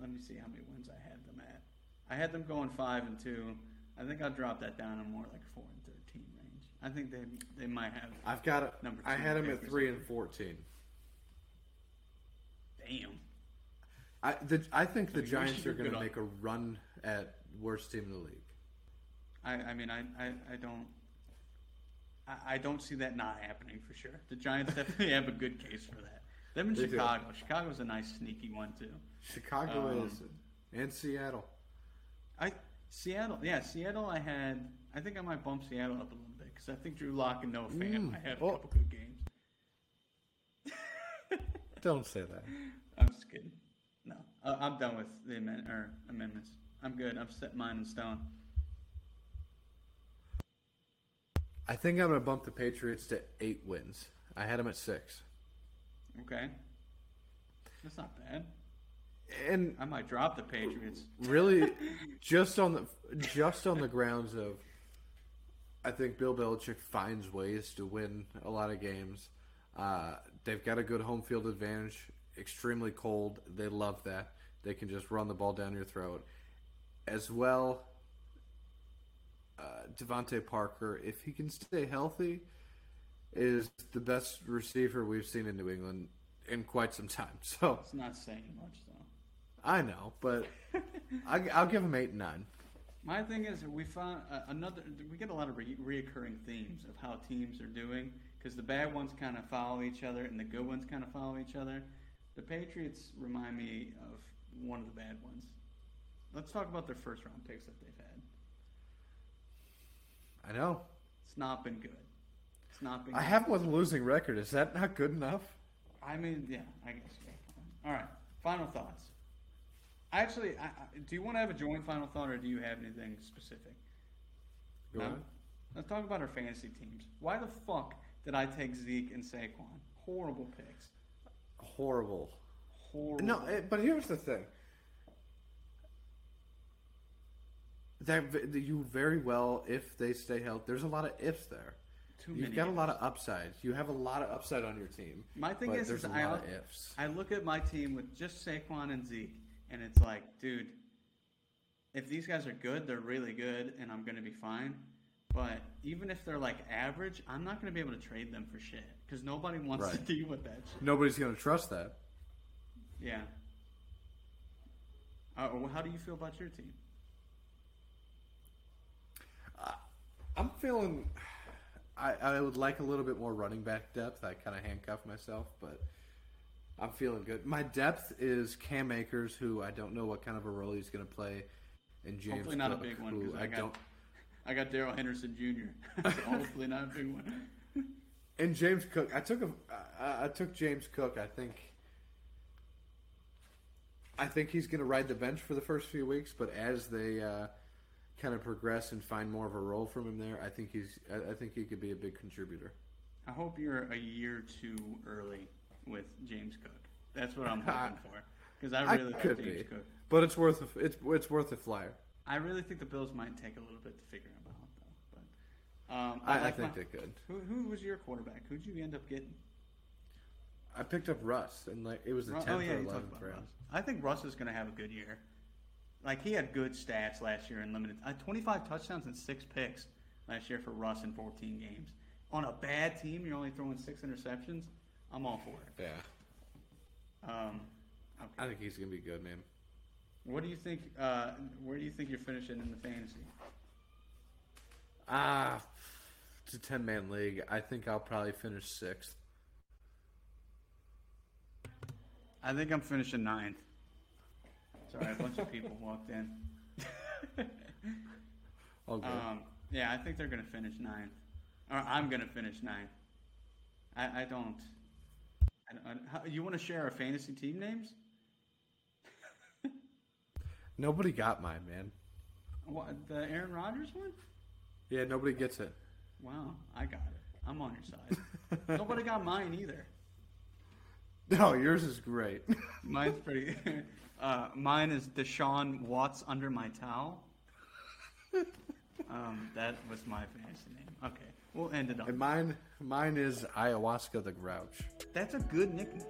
let me see how many wins I had them at. I had them going five and two. I think I'll drop that down to more like four and thirteen range. I think they they might have. I've got it. Number I had them at 3 and 14. Damn. I the, I think the I mean, Giants are going to on- make a run at worst team in the league. I, I mean, I, I, I don't. I, I don't see that not happening for sure. The Giants definitely have a good case for that. Them in They do. Chicago. Chicago's a nice sneaky one too. Chicago Um, is and Seattle. I Seattle, yeah, Seattle. I had. I think I might bump Seattle up a little bit because I think Drew Lock and Noah Fant Mm, might have oh. a couple good games. Don't say that. I'm just kidding. No, uh, I'm done with the amend- or amendments. I'm good. I've set mine in stone. I think I'm going to bump the Patriots to 8 wins. I had them at 6. Okay, that's not bad. And I might drop the Patriots. really just on the just on the grounds of I think Bill Belichick finds ways to win a lot of games. Uh, they've got a good home field advantage. Extremely cold. They love that. They can just run the ball down your throat. As well, uh, DeVante Parker, if he can stay healthy, is the best receiver we've seen in New England in quite some time. So It's not saying much though. I know, but I, I'll give him eight and nine. My thing is, we found uh, another. We get a lot of re- reoccurring themes of how teams are doing because the bad ones kind of follow each other and the good ones kind of follow each other. The Patriots remind me of one of the bad ones. Let's talk about their first round picks that they've had. I know. It's not been good. It's not been. I good. have one losing record. Is that not good enough? I mean, yeah, I guess. Yeah. All right. Final thoughts. Actually, I, I, do you want to have a joint final thought, or do you have anything specific? Go No? on. Let's talk about our fantasy teams. Why the fuck did I take Zeke and Saquon? Horrible picks. Horrible. Horrible. No, eh, but here's the thing. That you very well, if they stay healthy, there's a lot of ifs there. Too You've many got a lot of upside. You have a lot of upside on your team. My thing but is, there's is a I, lot of ifs. I look at my team with just Saquon and Zeke, and it's like, dude, if these guys are good, they're really good, and I'm going to be fine. But even if they're like average, I'm not going to be able to trade them for shit because nobody wants Right. to deal with that shit. Nobody's going to trust that. Yeah. Uh, well, how do you feel about your team? I'm feeling. I, I would like a little bit more running back depth. I kind of handcuff myself, but I'm feeling good. My depth is Cam Akers, who I don't know what kind of a role he's going to play, and James Hopefully not a Cook, big one because I, I got don't. I got Darrell Henderson Jr. so hopefully not a big one. And James Cook, I took a, I, I took James Cook. I think, I think he's going to ride the bench for the first few weeks, but as they uh, kind of progress and find more of a role from him there, I think he's, I, I think he could be a big contributor. I hope you're a year too early with James Cook. That's what I'm hoping for because I I really like could James be, Cook. but it's worth, a, it's, it's worth a flyer. I really think the Bills might take a little bit to figure him out, though. But um, I, I like think my- they could. Who, who was your quarterback? Who'd you end up getting? I picked up Russ, and like it was the tenth oh yeah, or eleventh round. Russ. I think Russ is going to have a good year. Like he had good stats last year in limited. Uh, 25 touchdowns and six picks last year for Russ in 14 games. On a bad team, you're only throwing six interceptions. I'm all for it. Yeah, Um, okay. I think he's gonna be good, man. What do you think? Uh, where do you think you're finishing in the fantasy? Ah, it's a ten man league. I think I'll probably finish sixth. I think I'm finishing ninth. Sorry, a bunch of people walked in. All good. Um, yeah, I think they're going to finish ninth. Or I'm going to finish ninth. I, I don't. Don't how, you want to share our fantasy team names? nobody got mine, man. What, the Aaron Rodgers one? Yeah, nobody gets it. Wow, I got it. I'm on your side. Nobody got mine either. No, yours is great. Mine's pretty. Uh, mine is Deshaun Watts under my towel. Um, that was my fantasy name. Okay, we'll end it on. and mine, mine is ayahuasca the Grouch. That's a good nickname.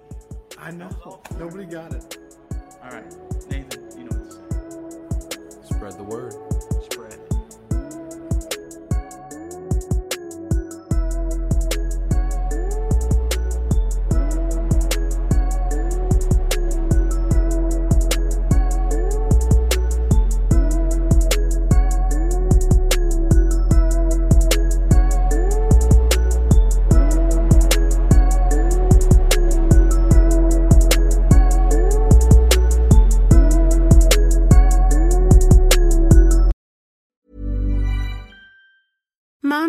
I know. Nobody got it. All right, Nathan, you know what to say. Spread the word.